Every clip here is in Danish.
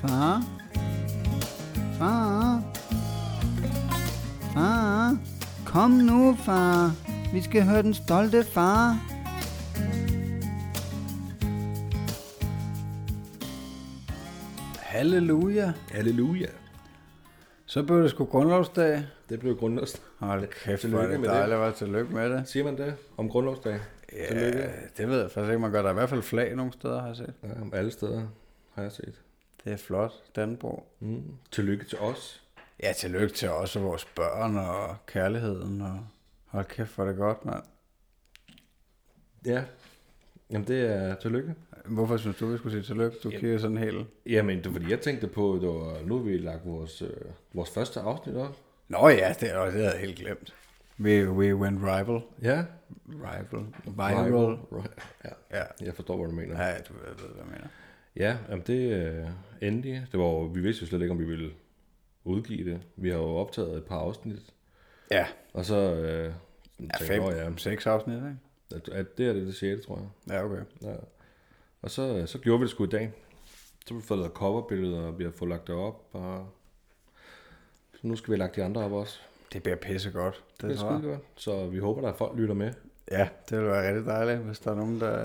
Far? Far? Far? Kom nu, far. Vi skal høre den stolte far. Halleluja. Halleluja. Så blev det sgu grundlovsdag. Det blev grundlovsdag. Hold kæft, hvor er Tillykke det med dejligt at være tillykke med det. Siger man det om grundlovsdag? Ja, det ved jeg faktisk ikke. Man gør der i hvert fald flag nogle steder, har jeg set. Ja, om alle steder har jeg set. Det er flot, Danbro. Mm. Tillykke til os. Ja, tillykke til os og vores børn og kærligheden. Og hold kæft, hvor er det godt, mand. Ja. Jamen det er tillykke. Hvorfor synes du, vi skulle sige tillykke? Du kigger sådan helt... Jamen det er fordi, jeg tænkte på, at det var, nu har vi lagt vores, øh, vores første afsnit op. Nå ja, det, det havde jeg helt glemt. We, we went rival. Ja. Rival. Viral. Right. Ja, Ja. jeg forstår, hvad du mener. Ja, du ved, hvad jeg mener. Ja, jamen det øh, endelig. Det var vi vidste jo slet ikke, om vi ville udgive det. Vi har jo optaget et par afsnit. Ja, Og så øh, ja fem, jeg, ja, seks afsnit, ikke? at, at det er det, det sjette, tror jeg. Ja, okay. Ja. Og så, så gjorde vi det sgu i dag. Så vi fået lavet coverbilleder, og vi har fået lagt det op. Og så nu skal vi have lagt de andre op også. Det bliver pisse godt. Det, Det er skide godt. Så vi håber, der er folk, lytter med. Ja, det vil være rigtig dejligt, hvis der er nogen, der,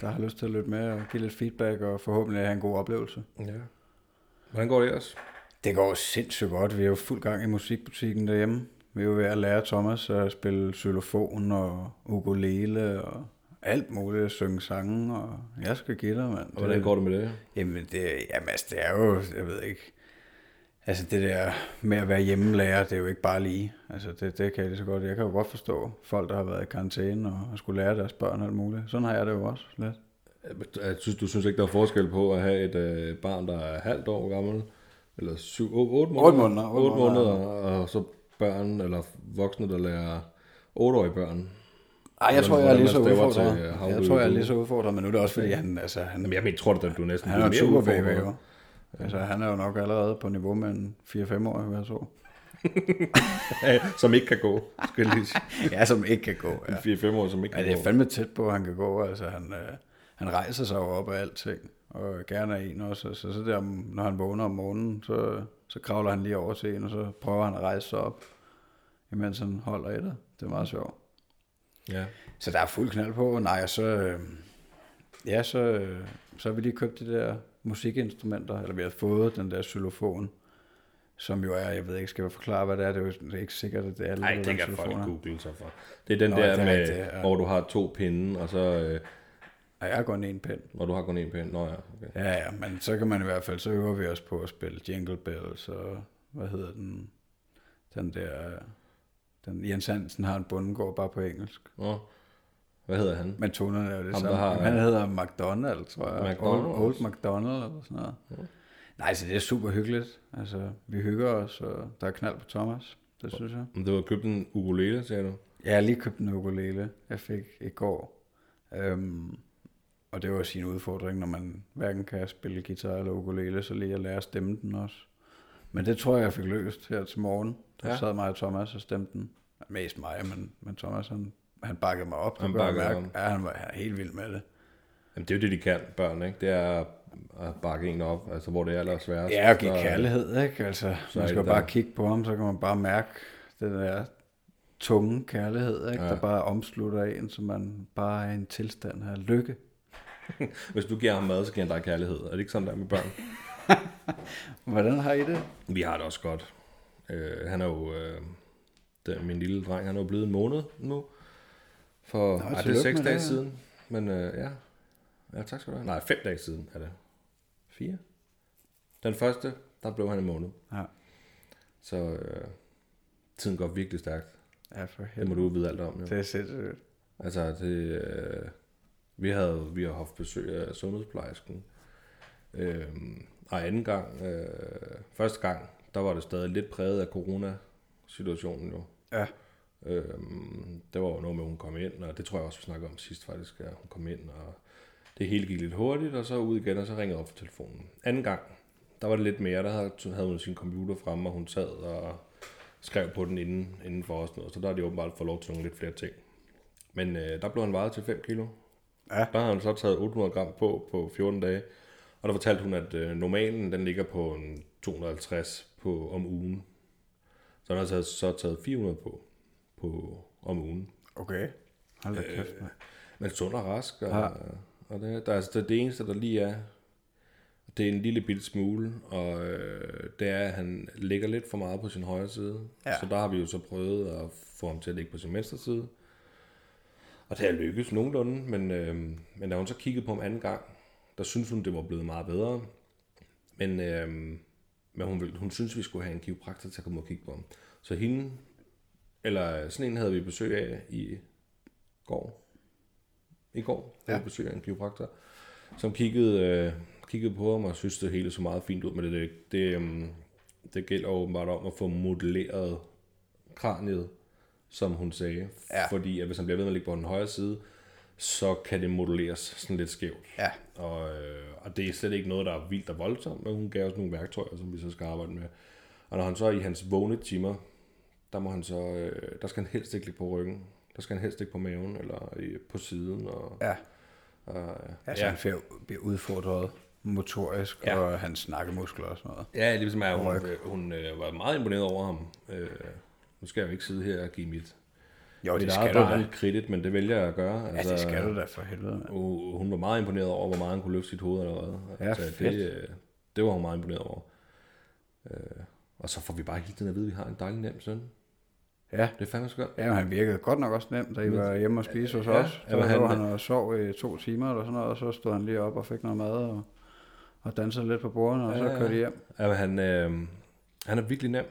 der har lyst til at lytte med og give lidt feedback og forhåbentlig have en god oplevelse. Ja. Hvordan går det ellers? Det går sindssygt godt. Vi er jo fuld gang i musikbutikken derhjemme. Vi er jo ved at lære Thomas at spille xylofon og ukulele og alt muligt, synge sange, og jeg skal give dig, mand. Og hvordan går det med det? Jamen, det, jamen, altså, det er jo, jeg ved ikke, altså det der med at være hjemmelærer, det er jo ikke bare lige. Altså det, det kan jeg lige så godt, jeg kan jo godt forstå folk, der har været i karantæne og har skulle lære deres børn alt muligt. Sådan har jeg det jo også lidt. Jeg synes, du synes ikke, der er forskel på at have et øh, barn, der er halvt år gammel, eller syv, otte måneder, Otte måneder, otte otte måneder. måneder, og så børn, eller voksne, der lærer otteårige børn. Ej, jeg tror, jeg er lige så udfordret. til, øh, Jeg tror, jeg er lige så udfordret, men nu er det også, fordi han, altså, han, Jamen, jeg mener, tror, at du næsten han er en super baby, jo. Altså, han er jo nok allerede på niveau med en 4-5 år, hvad jeg så. Ja, som ikke kan gå, skal jeg lige sige. Ja, som ikke kan gå. Ja. En 4-5 år, som ikke Ja, kan det er fandme tæt på, at han kan gå. Altså, han, øh, han rejser sig jo op af alting, og gerne af en også. Så, så der, når han vågner om morgenen, så, så kravler han lige over til en, og så prøver han at rejse sig op, imens han holder i det. Det er meget sjovt. Ja. Så der er fuld knald på. Nej, og så, øh, ja, så, øh, så har vi lige købt de der musikinstrumenter, eller vi har fået den der xylofon, som jo er, jeg ved ikke, skal jeg forklare, hvad det er, det er jo det ikke sikkert, at det er Nej, det kan folk google sig for. Det er den Nå, der det med, rigtigt, ja. hvor du har to pinde, og så, øh, Og jeg har kun en pind. hvor du har kun en pinde. Nå ja, okay. Ja, ja, men så kan man i hvert fald, så øver vi os på at spille Jingle Bells, og hvad hedder den, den der, den, Jens Hansen har en bundegård bare på engelsk. Nå. Hvad hedder han? Men tonerne er jo det Ham, samme. har- han hedder McDonald, tror jeg. McDonald's. Old, Old McDonald eller sådan noget. Ja. Nej, så det er super hyggeligt. Altså, vi hygger os, og der er knald på Thomas. Det synes jeg. Men Det var købt en ukulele, sagde du? Jeg har lige købt en ukulele, jeg fik i går. Øhm, og det var sin udfordring, når man hverken kan spille guitar eller ukulele, så lige at lære at stemme den også. Men det tror jeg, jeg fik løst her til morgen. Der Ja. ja. sad mig og Thomas og stemte den. Mest mig, men, men Thomas han, han bakkede mig op. Han Det bakkede mærke. Ja, han var, han helt vild med det. Jamen, det er jo det, de kan, børn, ikke? Det er at bakke en op, altså hvor det er allersværest. Ja, og give Så- kærlighed, ikke? Altså, så man skal det jo bare der. kigge på ham, så kan man bare mærke den der tunge kærlighed, ikke? Ja. der bare omslutter en, så man bare er i en tilstand af lykke. Hvis du giver ham mad, så giver han dig kærlighed. Er det ikke sådan der med børn? Hvordan har I det? Vi har det også godt. Øh, han er jo, øh, den, min lille dreng, han er jo blevet en måned nu. For, Nå, nej, det er seks dage det. siden. Men øh, ja. ja, tak skal du have. Nej, fem dage siden er det. Fire? Den første, der blev han en måned. Ja. Så øh, tiden går virkelig stærkt. Ja, for Det må helvede. du vide alt om. Jo. Det er sindssygt. Altså, det, øh, vi, havde, vi har haft besøg af sundhedsplejersken. Øh, og anden gang, øh, første gang, der var det stadig lidt præget af corona-situationen jo. Ja. Øh, det var jo noget med, at hun kom ind, og det tror jeg også, vi snakkede om sidst faktisk, at hun kom ind, og det hele gik lidt hurtigt, og så ud igen, og så ringede op for telefonen. Anden gang, der var det lidt mere, der havde, havde hun sin computer fremme, og hun sad og skrev på den inden, inden for os, noget, så der har de åbenbart fået lov til nogle lidt flere ting. Men øh, der blev han vejet til 5 kilo. Ja. Der har han så taget 800 gram på på 14 dage, Og der fortalte hun, at øh, normalen den ligger på en 250 på, om ugen. Så han har taget, så taget 400 på, på om ugen. Okay. Hold da kæft, mand. Men sund og rask. Og, Ja. og det, der, er altså, det, det eneste, der lige er, det er en lille bitte smule, og øh, det er, at han ligger lidt for meget på sin højre side. Ja. Så der har vi jo så prøvet at få ham til at ligge på sin venstre side. Og det har lykkes nogenlunde, men, øh, men da hun så kiggede på ham anden gang, der synes hun, det var blevet meget bedre. Men, øh, men hun, ville, hun synes, vi skulle have en kiropraktor til at komme og kigge på ham. Så hende, eller sådan en havde vi besøg af i går. I går havde Ja. vi besøg af en kiropraktor, som kiggede, øh, kiggede på ham og synes, det hele så meget fint ud. Men det, det, det, øhm, det gælder åbenbart om at få modelleret kraniet, som hun sagde. Ja. Fordi at hvis han bliver ved med at ligge på den højre side, så kan det modelleres sådan lidt skævt. Ja. Og, øh, og det er slet ikke noget, der er vildt og voldsomt, men hun gav os nogle værktøjer, som vi så skal arbejde med. Og når han så i hans vågne timer, der, må han så, øh, der skal han helst ikke ligge på ryggen. Der skal han helst ikke på maven eller i, på siden. Og, Ja. og, Altså, ja. han bliver- bliver udfordret motorisk, Ja. og hans snakkemuskler og sådan noget. Ja, det er ligesom, at hun, Ryg. øh, hun øh, var meget imponeret over ham. Øh, nu skal jeg jo ikke sidde her og give mit, Jo, det eget skal du da. kredit, men det vælger jeg at gøre. Ja, det skal du da for helvede, mand. Og hun var meget imponeret over, hvor meget han kunne løfte sit hoved allerede. Ja, så det, fedt. øh, det var hun meget imponeret over. Øh, og så får vi bare hele tiden at vide, at vi har en dejlig nem søn. Ja. Det er fandme skønt. Ja, han virkede godt nok også nemt, da I var hjemme og spise hos Ja, os. ja, Så men han, han- han og sov i to timer eller sådan noget, og så stod han lige op og fik noget mad og, og dansede lidt på bordene, og så Ja, ja. kørte de hjem. Ja, men han, øh, han er virkelig nem.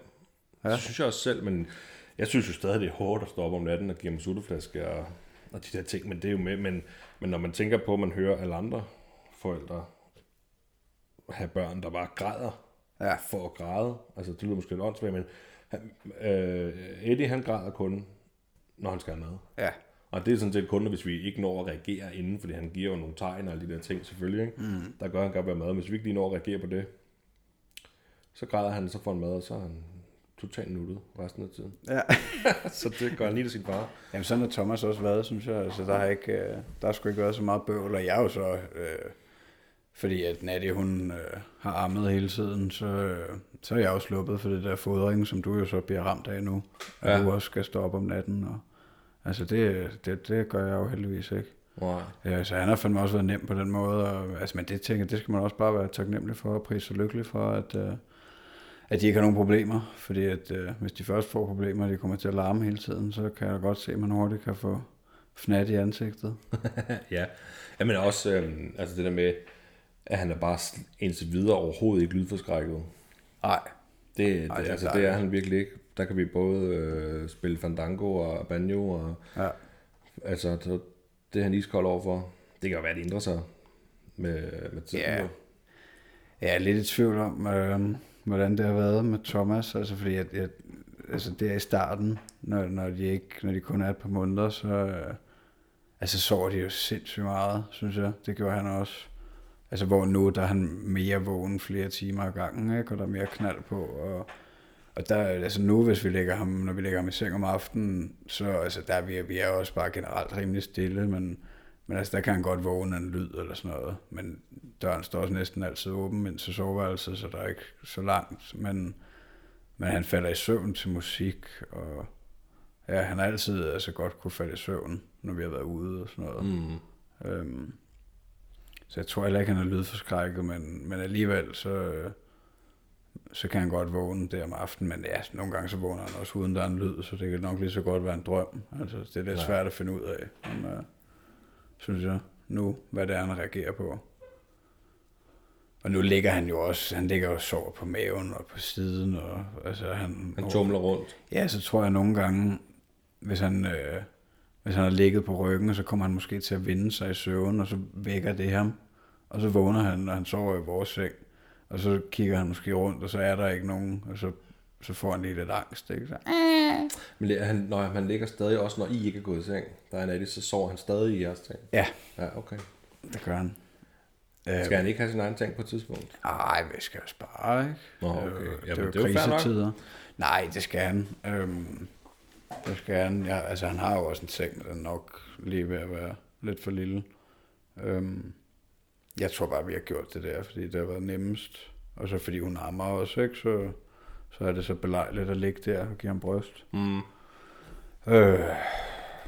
Ja. Ja. Det synes jeg også selv, men jeg synes jo stadig, det er hårdt at stå op om natten og give ham sutteflaske og, og de der ting, men det er jo med, men, men når man tænker på, at man hører alle andre forældre have børn, der bare græder Ja. for at græde, altså det lyder måske lidt åndssvagt, men øh, Eddie han græder kun, når han skal have mad. Ja, Og det er sådan set kun, hvis vi ikke når at reagere inden, fordi han giver jo nogle tegn og alle de der ting selvfølgelig, ikke? Mm. der gør han godt være mad. Hvis vi ikke lige når at reagere på det, så græder han, så får han mad, og så er han totalt nuttet resten af tiden. ja. så det gør han lige til sin far. Jamen sådan har Thomas også været, synes jeg. Altså, der har ikke, øh, der har sgu ikke været så meget bøvl, og jeg er jo så, øh, fordi at Natty, hun øh, har ammet hele tiden, så, øh, så er jeg også sluppet for det der fodring, som du jo så bliver ramt af nu, at Ja. du også skal stå op om natten. Og, altså det, det, det gør jeg jo heldigvis ikke. Nej. Ja, så han har fandme også været nem på den måde, og, altså, men det tænker det skal man også bare være taknemmelig for, og prise sig lykkelig for, at, øh, at de ikke har nogen problemer, fordi at, øh, hvis de først får problemer, og de kommer til at larme hele tiden, så kan jeg da godt se, at man hurtigt kan få fnat i ansigtet. ja. ja, men også øhm, altså det der med, at han er bare indtil videre overhovedet ikke lydforskrækket. Nej. Det, Ej, det, det er altså, det er han virkelig ikke. Der kan vi både øh, spille fandango og banjo, og Ja. altså, det, det er han iskold overfor. Det kan jo være, at det ændrer sig med, med tiden. Ja. Jeg er lidt i tvivl om, øh, hvordan det har været med Thomas, altså fordi at, jeg, altså det er i starten, når, når, de ikke, når de kun er et par måneder, så øh, altså sover de jo sindssygt meget, synes jeg. Det gjorde han også. Altså hvor nu, der er han mere vågen flere timer ad gangen, ikke? og der er mere knald på, og, og der, altså nu, hvis vi lægger ham, når vi lægger ham i seng om aftenen, så altså der er vi, vi er også bare generelt rimelig stille, men, men altså der kan han godt vågne en lyd eller sådan noget, men døren står også næsten altid åben ind til soveværelset, så der er ikke så langt, men, men han falder i søvn til musik, og ja, han har altid altså godt kunne falde i søvn, når vi har været ude og sådan noget. Mm. Øhm, så jeg tror heller ikke, han er lydforskrækket, men, men alligevel, så, øh, så kan han godt vågne der om aftenen, men ja, nogle gange så vågner han også uden der er en lyd, så det kan nok lige så godt være en drøm. Altså, det er lidt Ja. svært at finde ud af, om, uh, synes jeg, nu, hvad det er, han reagerer på. Og nu ligger han jo også, han ligger jo og sover på maven og på siden, og altså han... Han tumler rundt. Ja, så tror jeg nogle gange, hvis han, øh, hvis han har ligget på ryggen, så kommer han måske til at vinde sig i søvn, og så vækker det ham. Og så vågner han, når han sover i vores seng. Og så kigger han måske rundt, og så er der ikke nogen, og så, så får han lige lidt angst. Ikke? Så, Men det- han, når han ligger stadig også, når I ikke er gået i seng, der er Natty, så sover han stadig i jeres seng. ja, Ja, okay. det gør han. Øh, Skal han ikke have sin egen seng på et tidspunkt? Ej, vi skal jo spare, ikke? Nå, Det er okay. jo- Jamen, det er jo er krisetider. Nej, det skal han. Øhm, det skal han. Ja, altså, han har jo også en seng, men den er nok lige ved at være lidt for lille. Øhm, Jeg tror bare, vi har gjort det der, fordi det har været nemmest. Og så fordi hun ammer også, ikke? Så, så er det så belejligt at ligge der og give ham bryst. Mm. Øh,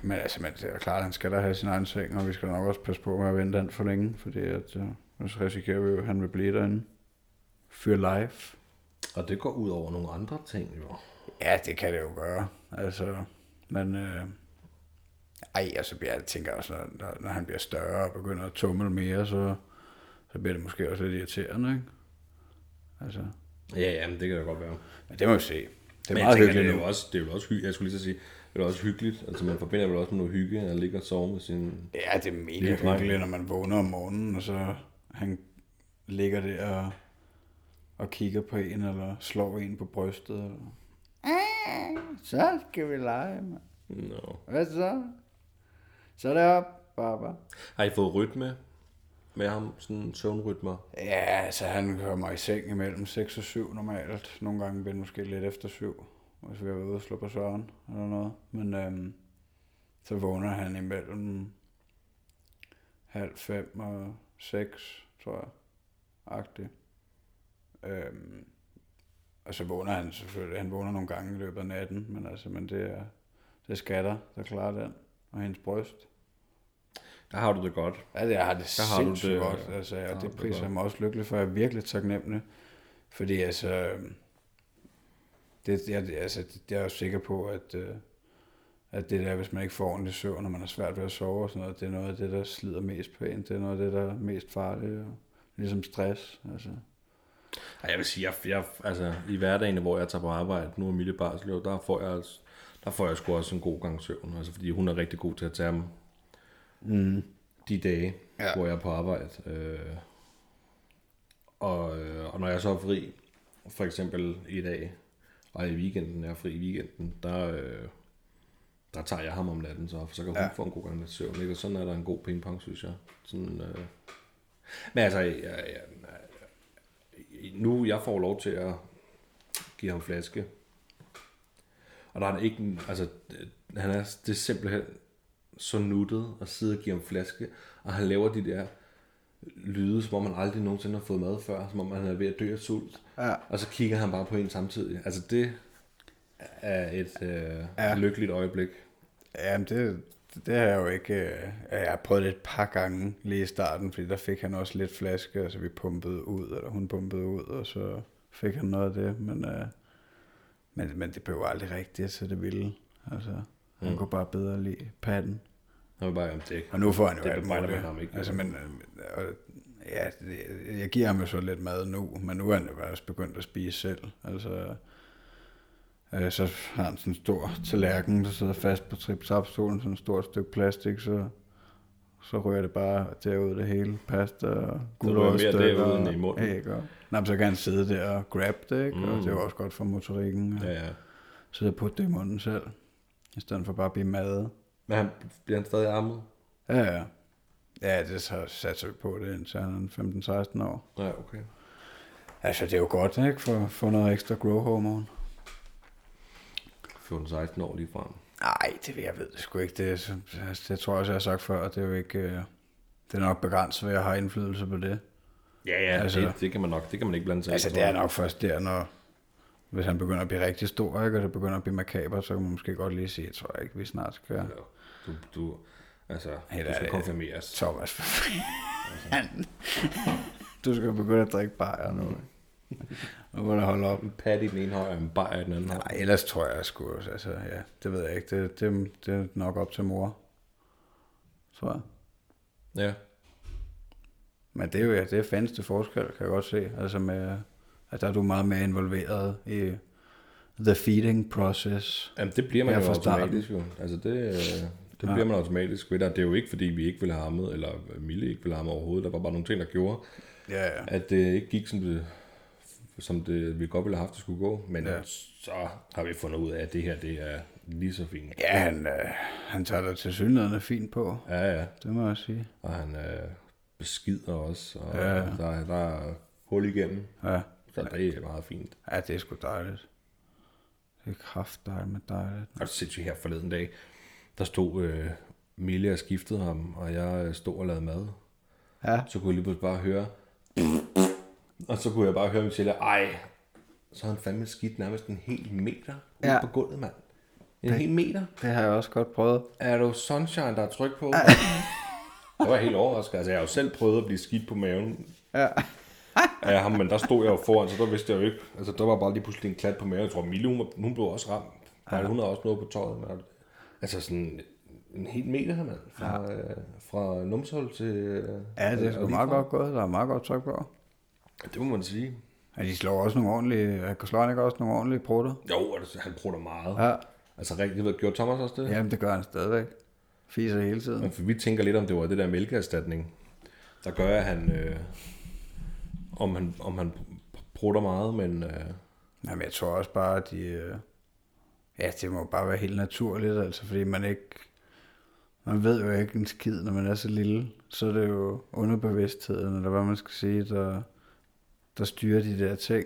men altså, men det er klart, at han skal da have sin egen seng, og vi skal nok også passe på med at vente den for længe, fordi at, øh, så risikerer vi jo, at han vil blive derinde. Fyr life. Og det går ud over nogle andre ting, jo. Ja, det kan det jo gøre. Altså, men... Øh, ej, altså, jeg tænker også, når, når, han bliver større og begynder at tumle mere, så, så bliver det måske også lidt irriterende, ikke? Altså, Ja, ja, men det kan da godt være. men det må vi se. Det er Men meget tænker, hyggeligt det er jo også, det er jo også hyggeligt. Jeg skulle lige så sige, det er også hyggeligt. Altså, man forbinder vel også med noget hygge, at ligge og sove med sin... Ja, det er mega Lille dreng. hyggeligt, når man vågner om morgenen, og så han ligger der og, og kigger på en, eller slår en på brystet. Eller... "Ah, Så skal vi lege, mand. No. Hvad så? Så er det op, baba. Har I fået rytme med ham? Sådan søvnrytmer? Ja, altså han kommer i seng imellem 6 og 7 normalt. Nogle gange bliver det måske lidt efter 7, hvis vi er ude og slå på søren eller noget. Men øhm, så vågner han imellem halv fem og 6, tror jeg, agtigt. Øhm, og så vågner han selvfølgelig, han vågner nogle gange i løbet af natten, men altså, men det er, det er skatter, der klarer den, og hendes bryst. Der har du det godt. Ja, det, har det Der har du sindssygt det, godt, altså, og det du priser jeg mig også lykkelig for. Jeg er virkelig taknemmelig, fordi altså, det, jeg, altså, det, jeg er jo sikker på, at, øh, at det der, hvis man ikke får ordentlig søvn, og man har svært ved at sove og sådan noget, det er noget af det, der slider mest på en. Det er noget af det, der er mest farligt, og ligesom stress. Altså. Ej, jeg vil sige, jeg, jeg, altså, i hverdagen, hvor jeg tager på arbejde, nu er Mille Barslev, der får jeg altså, der får jeg sgu også en god gang søvn, altså, fordi hun er rigtig god til at tage dem Mm. de dage, Ja. hvor jeg er på arbejde. Øh, og, øh, og når jeg så er fri, for eksempel i dag, og i weekenden, jeg er fri i weekenden, der, øh, der tager jeg ham om natten, så, så kan hun Ja. få en god gang lidt søvn. Ikke? Og sådan er der en god pingpong, synes jeg. Sådan, øh. Men altså, jeg, jeg, nu jeg får lov til at give ham flaske, og der er ikke, altså, han er, det er simpelthen så nuttet at sidde og give ham flaske, og han laver de der lyde, som om man aldrig nogensinde har fået mad før, som om han er ved at dø af sult. Ja. Og så kigger han bare på en samtidig. Altså det er et øh, ja. lykkeligt øjeblik. Jamen, det, det har jeg jo ikke... øh, Jeg har prøvet det et par gange lige i starten, fordi der fik han også lidt flaske, altså vi pumpede ud, eller hun pumpede ud, og så fik han noget af det, men, øh, men, men det blev aldrig rigtigt, så det ville. Altså, han Mm. kunne bare bedre lide patten. Han vil bare om det. Og nu får han jo Det alt muligt. ham ikke. Altså, men, øh, og, ja, jeg giver ham jo så lidt mad nu, men nu er han jo også begyndt at spise selv. Altså, øh, så har han sådan en stor tallerken, der sidder fast på trip-tap-stolen, sådan et stort stykke plastik, så, så rører det bare derud det hele. Pasta og derud end i munden. Æg og, nej, så kan han sidde der og grab det, ikke? Mm. og det er jo også godt for motorikken. Ja, Ja. ja. Sidde og putte det i munden selv, i stedet for bare at blive madet. Men han, bliver han stadig armet? Ja, ja. Ja, det så satser vi på det, indtil han er 15-16 år. Ja, okay. Altså, det er jo godt, ikke? For få noget ekstra grow hormone. 14-16 år lige frem. Nej, det jeg ved det sgu ikke. Det, så- altså, det tror jeg også, jeg har sagt før. Det er jo ikke... øh, Det er nok begrænset, hvad jeg har indflydelse på det. Ja, ja, Altså- altså, det, det, kan man nok, det kan man ikke blande sig i, Altså, det er jeg. nok først der, når... Hvis han begynder at blive rigtig stor, ikke? Og det begynder at blive makaber, så kan man måske godt lige sige, jeg tror ikke, vi snart skal... Ja. Du, du, altså, Helt du skal konfirmeres. Thomas, for fanden. Du skal begynde at drikke bajer nu. Nu må du holde op. En pat i den ene hånd, og en bajer i den anden hånd. Nej, ellers tror jeg sgu, altså ja, det ved jeg ikke. Det, det, det er nok op til mor, tror jeg. Ja. Men det er jo ja, det er til forskel, kan jeg godt se. Altså med, at der er du meget mere involveret i the feeding process. Jamen, det bliver man jo automatisk jo. Altså, det, det Ja. bliver man automatisk ved. Det er jo ikke, fordi vi ikke ville have hammet, eller Mille ikke ville have hammet overhovedet. Der var bare nogle ting, der gjorde, Ja, ja. at det ikke gik, som det, som det vi godt ville have haft, det skulle gå. Men Ja. så har vi fundet ud af, at det her, det er lige så fint. Ja, han, øh, han tager det til synligheden fint på, Ja, ja. det må jeg sige. Og han øh, beskider også, og Ja. der, der er hul igennem. Ja. Så det er meget fint. ja, det er sgu dejligt. Det er kraft dejligt med dejligt. Og så sindssygt her forleden dag, der stod øh, Mille og skiftede ham, og jeg øh, stod og lavede mad. Ja. så kunne jeg lige pludselig bare høre, og så kunne jeg bare høre Michelle, ej, så har han fandme skidt nærmest en hel meter ude Ja. på gulvet, mand. En hel meter? Det har jeg også godt prøvet. Er du sunshine, der er tryk på? Jeg var helt overrasket. Altså, jeg har jo selv prøvet at blive skidt på maven Ja. ham, men der stod jeg jo foran, så der vidste jeg jo ikke. Altså, der var bare lige pludselig en klat på maven. Jeg tror, Mille, hun, hun blev også ramt. Ja. Hun har også noget på tøjet. Men, altså, sådan en hel meter, mand. Fra, ja. øh, fra numshul til... Øh, Ja, det er lige meget godt gået. Der er meget godt tryk på. Det må man sige. Ja, de slår også nogle ordentlige... Slår han ikke også nogle ordentlige prutter? Jo, altså, han bruger meget. Ja. Altså, rigtig, ved, gjorde Thomas også det? Jamen, det gør han stadigvæk. Fiser hele tiden. Men for vi tænker lidt om, det var det der mælkeerstatning, der gør, at han... Øh, om han, om han prutter meget, men... Øh, Jamen, jeg tror også bare, at de... øh, Ja, det må bare være helt naturligt, altså, fordi man ikke... Man ved jo ikke en skid, når man er så lille. Så er det jo underbevidstheden, eller hvad man skal sige, der, der styrer de der ting.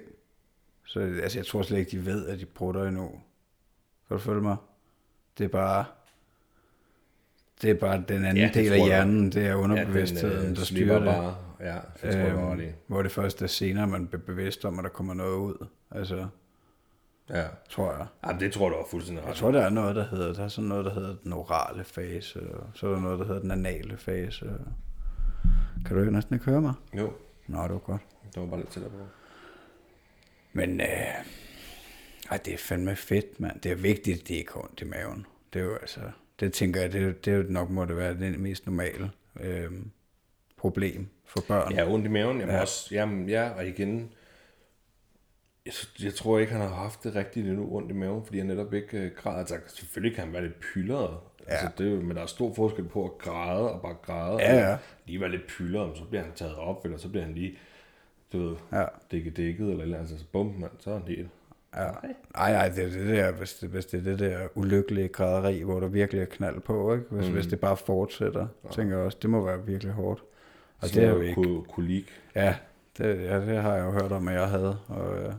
Så altså, jeg tror slet ikke, de ved, at de prutter endnu. Kan du følge mig? Det er bare... Det er bare den anden Ja, ja, det del af jeg. hjernen, det er ja, underbevidstheden, den, øh, der styrer det. bare. Ja, det tror jeg Øhm, godt i. hvor det først er senere, man bliver bevidst om, at der kommer noget ud. Altså, Ja. tror jeg. Jamen, det tror du er fuldstændig Jeg ret. tror, der er noget, der hedder, der er sådan noget, der hedder den orale fase, og så er der noget, der hedder den anale fase. Kan du ikke næsten ikke høre mig? Jo, Nå, det var godt. det var bare lidt tættere på. Men øh, ej, det er fandme fedt, mand. Det er vigtigt, at det ikke ondt i maven. Det er jo altså, det tænker jeg, det, er jo- det nok må det være det mest normale øh, problem for børn. Ja, ondt i maven. Jamen, Ja. ja. Også, jamen, ja, og igen... Jeg, jeg tror ikke, han har haft det rigtigt endnu ondt i maven, fordi han netop ikke øh, græder. Altså, selvfølgelig kan han være lidt pyldret. Ja. Altså, det, er jo- men der er stor forskel på at græde og bare græde. Ja, ja. og Lige være lidt pyldret, så bliver han taget op, eller så bliver han lige, du ved, Ja. dækket dækket, eller eller. Altså, bum, mand, så er han helt... Ja. Nej, nej, det er det der, hvis det, hvis det er det der ulykkelige græderi, hvor der virkelig er knald på, ikke? Hvis, mm. hvis det bare fortsætter, ja. tænker jeg også, det må være virkelig hårdt. Og det er jo ikke. Ko- kolik. Ja, det, ja, det har jeg jo hørt om, at jeg havde, og, øh,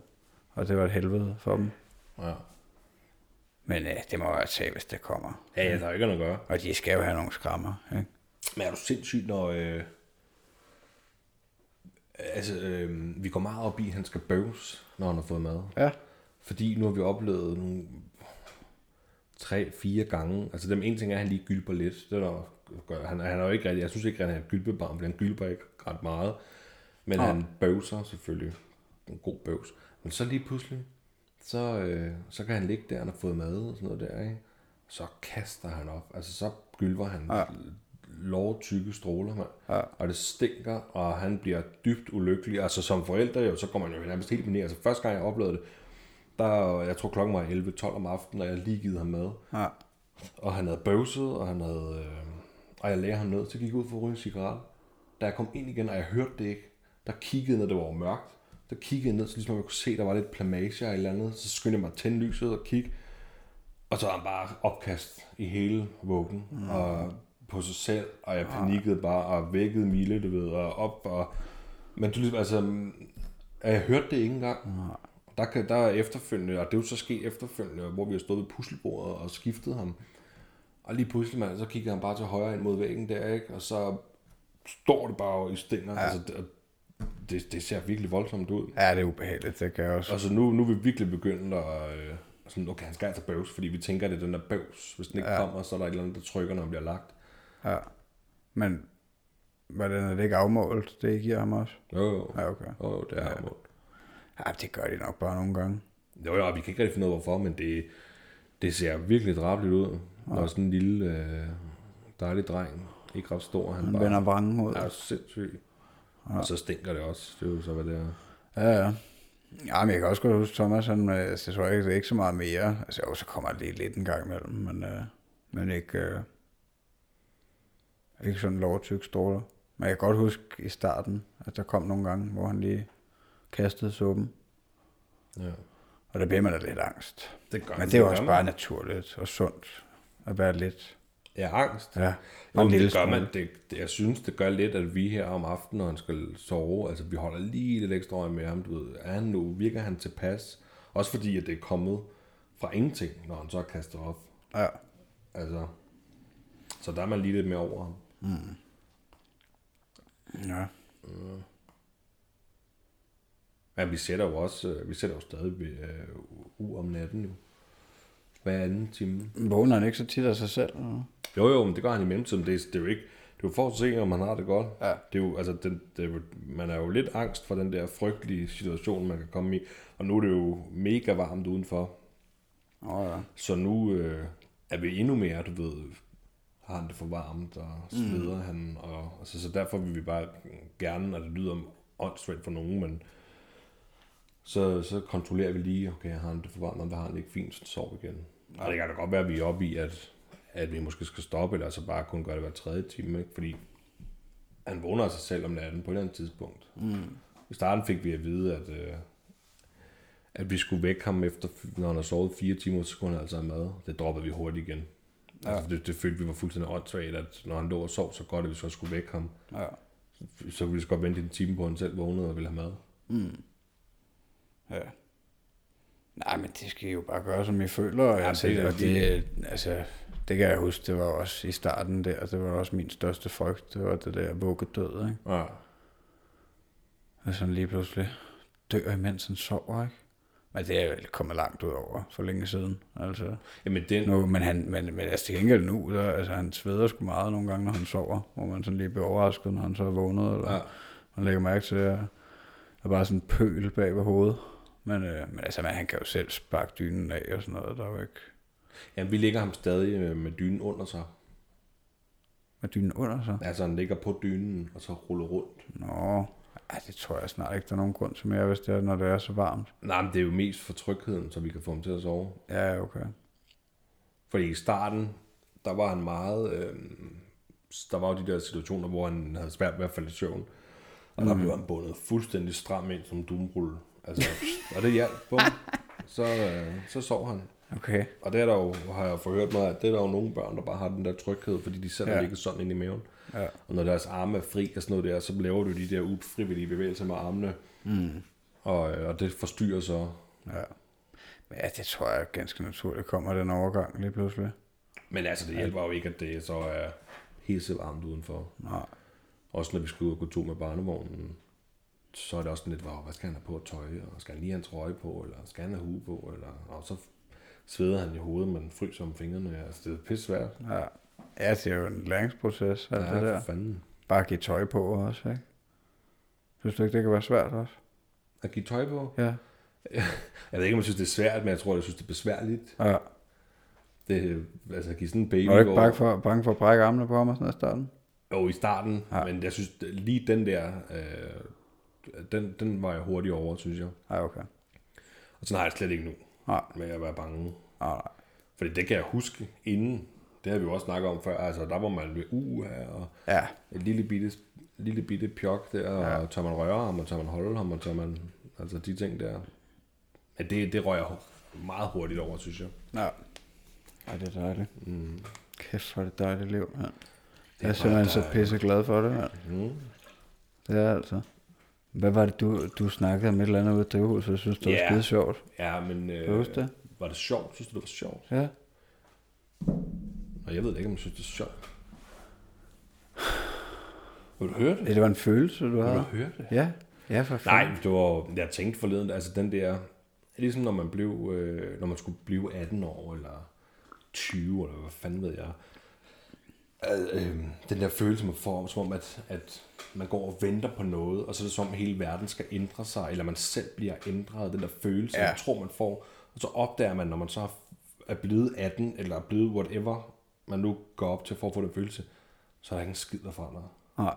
og det var et helvede for dem. Ja. Men øh, det må jeg tage, hvis det kommer. Ja, ja, der er ikke noget at gøre. Og de skal jo have nogle skrammer, ikke? Men er du sindssygt, når... Øh, altså, øh, vi går meget op i, at han skal bøves, når han har fået mad. Ja. Fordi nu har vi oplevet nogle tre, fire gange. Altså dem en ting er, at han lige gylper lidt. Det er der, gør. Han, han er jo ikke rigtig, jeg synes ikke, at han er et gylpebarn, fordi han gylper ikke ret meget. Men Nå. han bøvser selvfølgelig. En god bøvs. Men så lige pludselig, så, øh, så kan han ligge der, han har fået mad og sådan noget der, ikke? Så kaster han op. Altså så gylper han Ja. lov tykke stråler, mand. Ja. Og det stinker, og han bliver dybt ulykkelig. Altså som forældre jo, så går man jo nærmest helt mineret. Altså første gang jeg oplevede det, der, jeg tror klokken var 11-12 om aftenen, og jeg lige givet ham mad. Ja. Og han havde bøvset, og han havde... Øh, og jeg lagde ham ned, så gik jeg ud for at ryge en cigaret. Da jeg kom ind igen, og jeg hørte det ikke, der kiggede ned, det var mørkt. Der kiggede jeg ned, så ligesom jeg kunne se, der var lidt plamage eller et eller andet. Så skyndte jeg mig at tænde lyset og kigge. Og så var han bare opkast i hele vuggen. Mm. Og på sig selv, og jeg panikkede bare, og vækkede Mille, du ved, og op, og... Men du ligesom, altså... Jeg hørte det ikke engang. Mm. Der, kan, der er efterfølgende, og det er jo så sket efterfølgende, hvor vi har stået ved puslebordet og skiftet ham. Og lige pludselig, man, så kigger han bare til højre ind mod væggen der, ikke? Og så står det bare i stænger. Ja. Altså, det, det, ser virkelig voldsomt ud. ja, det er ubehageligt, det kan jeg også. Altså nu, nu er vi virkelig begyndt at... Øh, sådan, okay, han skal altså bøvs, fordi vi tænker, det er den der bøvs. Hvis den ikke ja. kommer, så er der et eller andet, der trykker, når han bliver lagt. Ja. Men hvordan er det ikke afmålt, det giver ham også? Jo, jo. Ja, okay. Jo, jo, det er ja. Ja, det gør de nok bare nogle gange. Jo, jo, vi kan ikke rigtig finde ud af, hvorfor, men det, det ser virkelig drabeligt ud. Ja. Og sådan en lille øh, dejlig dreng, ikke ret stor, han, Han bare vender vrangen ud. er sindssyg. Ja. Og så stinker det også. Det er jo så, hvad det er. Ja, ja. Ja, men jeg kan også godt huske, Thomas, han, øh, altså, jeg tror ikke, det er ikke så meget mere. Altså, jo, så kommer det lidt en gang imellem, men, øh, men ikke, øh, ikke sådan lovtyk stråler. Men jeg kan godt huske i starten, at der kom nogle gange, hvor han lige kastede suppen. Ja. Og der bliver man da lidt angst. Det gør Men det er jo også bare naturligt og sundt at være lidt. Ja, angst. Ja, Jo, det gør man. Det, det, jeg synes, det gør lidt, at vi her om aftenen, når han skal sove, altså vi holder lige lidt ekstra øje med ham, du ved, er han nu, virker han tilpas? Også fordi, at det er kommet fra ingenting, når han så kaster op. Ja. Altså, så der er man lige lidt mere over ham. Ja. Ja, vi sætter jo også, øh, vi sætter jo stadig øh, u om natten jo. Hver anden time. Vågner han ikke så tit af sig selv? Eller? Jo, jo, men det gør han i mellemtiden. Det er, det er jo ikke, det er jo for at se, om man har det godt. Ja. Det er jo, altså, det, det er man er jo lidt angst for den der frygtelige situation, man kan komme i. Og nu er det jo mega varmt udenfor. Oh, ja. Så nu øh, er vi endnu mere, du ved, har han det for varmt, og sveder mm. han. Og, altså, så derfor vil vi bare gerne, og det lyder åndssvagt for nogen, men så, så kontrollerer vi lige, okay, har han det for varmt, og har han ikke fint, så sover igen. Og det kan da godt være, at vi er oppe i, at, at vi måske skal stoppe, eller altså bare kun gøre det hver tredje time, ikke? fordi han vågner sig selv om natten på et eller andet tidspunkt. Mm. I starten fik vi at vide, at, øh, at vi skulle vække ham efter, når han har sovet fire timer, så skulle han altså have mad. Det droppede vi hurtigt igen. Ja. Altså, det, det følte vi var fuldstændig åndssvagt, at når han lå og sov så godt, at vi så skulle vække ham, Ja. så ville vi så godt vente en time på, at han selv vågnede og ville have mad. Ja. Nej, men det skal I jo bare gøre, som I føler. Og Ja, altså, det og det, altså, det kan jeg huske, det var også i starten der, det var også min største frygt, det var det der vuggedød, ikke? Ja. Altså lige pludselig dør, imens han sover, ikke? Men det er jo kommet langt ud over for længe siden, altså. Jamen, den, Nu, men, han, men, men altså til gengæld nu, der, altså han sveder sgu meget nogle gange, når han sover, hvor man sådan lige bliver overrasket, når han så er vågnet, eller ja. man lægger mærke til, at der er bare sådan en pøl bag ved hovedet. Men, øh, men altså, man, han kan jo selv sparke dynen af og sådan noget, der er jo ikke jamen, vi ligger ham stadig øh, med dynen under sig. med dynen under sig. Altså, han ligger på dynen, og så ruller rundt. Nå, ej, det tror jeg snart ikke, der er nogen grund til mere, hvis det er, når det er så varmt. Nej, men det er jo mest for trygheden, så vi kan få ham til at sove. Ja, okay. Fordi i starten, der var han meget... Øh, der var jo de der situationer, hvor han havde svært ved at falde i søvn. Og der blev han bundet fuldstændig stram ind som dumrulle. Altså, og det hjalp, bum. Så, øh, så sov han. Okay. Og det er der jo, har jeg forhørt mig, at det er der jo nogle børn, der bare har den der tryghed, fordi de selv Ja. ligget sådan ind i maven. Ja. Og når deres arme er fri og sådan noget der, så laver du de der ufrivillige bevægelser med armene. Mm. Og, øh, og det forstyrrer så. Ja. Men ja, det tror jeg ganske naturligt kommer den overgang lige pludselig. Men altså, det hjælper jo ikke, at det så er helt varmt udenfor. Nej. Også når vi skal ud og gå tur med barnevognen, så er det også lidt, wow, hvad skal han have på tøj, og skal han lige have en trøje på, eller skal han have hue på, eller, og så sveder han i hovedet, men fryser om fingrene. Altså, det er pisse svært. Ja. ja, det er jo en læringsproces, alt ja, det der. fanden. Bare give tøj på også, ikke? Synes du ikke, det kan være svært også? At give tøj på? Ja. Jeg ved ikke, om jeg synes, det er svært, men jeg tror, jeg synes, det er besværligt. Ja. Det, altså, at give sådan en baby Er du ikke bange for, bange for at brække armene på ham og sådan noget i starten? Jo, i starten. Ja. men jeg synes, lige den der, øh, den, den var jeg hurtigt over, synes jeg. Ja, okay. Og sådan har jeg det slet ikke nu, Nej, med at være bange. nej, nej. Fordi det kan jeg huske inden, det har vi jo også snakket om før, altså der var man ved uha, og Ja, et lille bitte, lille bitte pjok der, ja. og tør man røre ham, og tør man holde ham, og tør man, altså de ting der. Ja, det, det røg jeg meget hurtigt over, synes jeg. ja. Ej, det er dejligt. Mm. Kæft, hvor er det dejligt liv, mand. Jeg er simpelthen så pisse glad for det, mand. Mm. Det er altså. Hvad var det, du, du snakkede om et eller andet ude i drivhuset, jeg synes, det var Ja. skide sjovt. Ja, men øh, det? var det sjovt? Synes du, det var sjovt? Ja. Og jeg ved ikke, om jeg synes, det er sjovt. Vil du høre det? Det var en følelse, du Vil du havde. høre det? Ja, ja for Nej, fanden. det var, jeg tænkte forleden, altså den der, ligesom når man blev, øh, når man skulle blive 18 år, eller 20, eller hvad fanden ved jeg, at, øh, den der følelse, man får, som om, at, at man går og venter på noget, og så er det som om, hele verden skal ændre sig, eller man selv bliver ændret, den der følelse, ja. Man tror, man får, og så opdager man, når man så er blevet 18, eller er blevet whatever, man nu går op til for at få den følelse, så er der ikke en skid, der forandrer. Nej.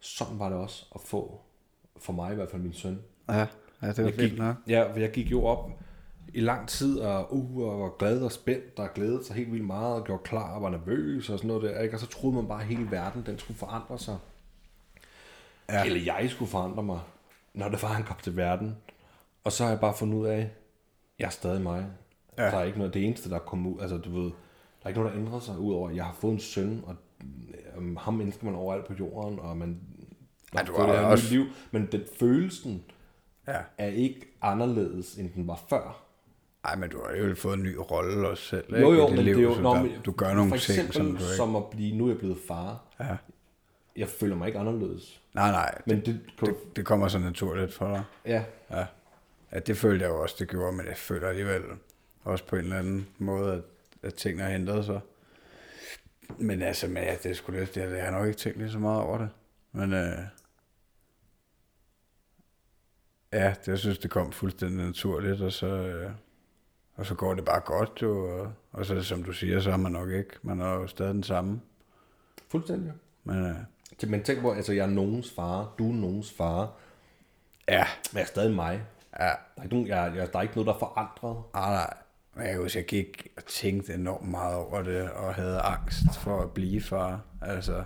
Sådan var det også at få, for mig i hvert fald min søn, Ja, ja, det var jeg gik, nok. Ja, for jeg gik jo op i lang tid, og, uh, og var glad og spændt, og glædede sig helt vildt meget, og gjorde klar og var nervøs og sådan noget der, ikke? Og så troede man bare, at hele verden, den skulle forandre sig. Ja. Eller jeg skulle forandre mig, når det var, han kom til verden. Og så har jeg bare fundet ud af, jeg er stadig mig. Ja. Der er ikke noget, det eneste, der kom ud, altså du ved, der er ikke noget, der ændrer sig, udover at jeg har fået en søn, og øhm, ham mennesker man overalt på jorden, og man Ja, du har det også- liv, men den følelsen, Ja. er ikke anderledes, end den var før. Ej, men du har jo fået en ny rolle også selv, ikke? Jo, jo, men liv, det er jo... Nå, der, du gør nogle for ting, eksempel, som du ikke... som at blive... Nu er jeg blevet far. Ja. jeg føler mig ikke anderledes. Nej, nej, Men det, du, det, det kommer så naturligt for dig. ja, Ja. ja, det følte jeg jo også, det gjorde, men jeg føler alligevel også på en eller anden måde, at, at tingene har ændret sig. Men altså, men ja, det lidt, det, jeg har nok ikke tænkt lige så meget over det. Men øh, ja, det, jeg synes, det kom fuldstændig naturligt, og så, øh, og så går det bare godt jo, og, og så som du siger, så er man nok ikke, man er jo stadig den samme. fuldstændig. Men øh, Men tænk på, altså jeg er nogens far, du er nogens far, ja, men jeg er stadig mig. ja, Der er ikke, nogen, jeg, jeg, der er ikke noget, der er forandret. Ah, nej. Men jeg kan huske, jeg gik og tænkte enormt meget over det, og havde angst for at blive far. Altså,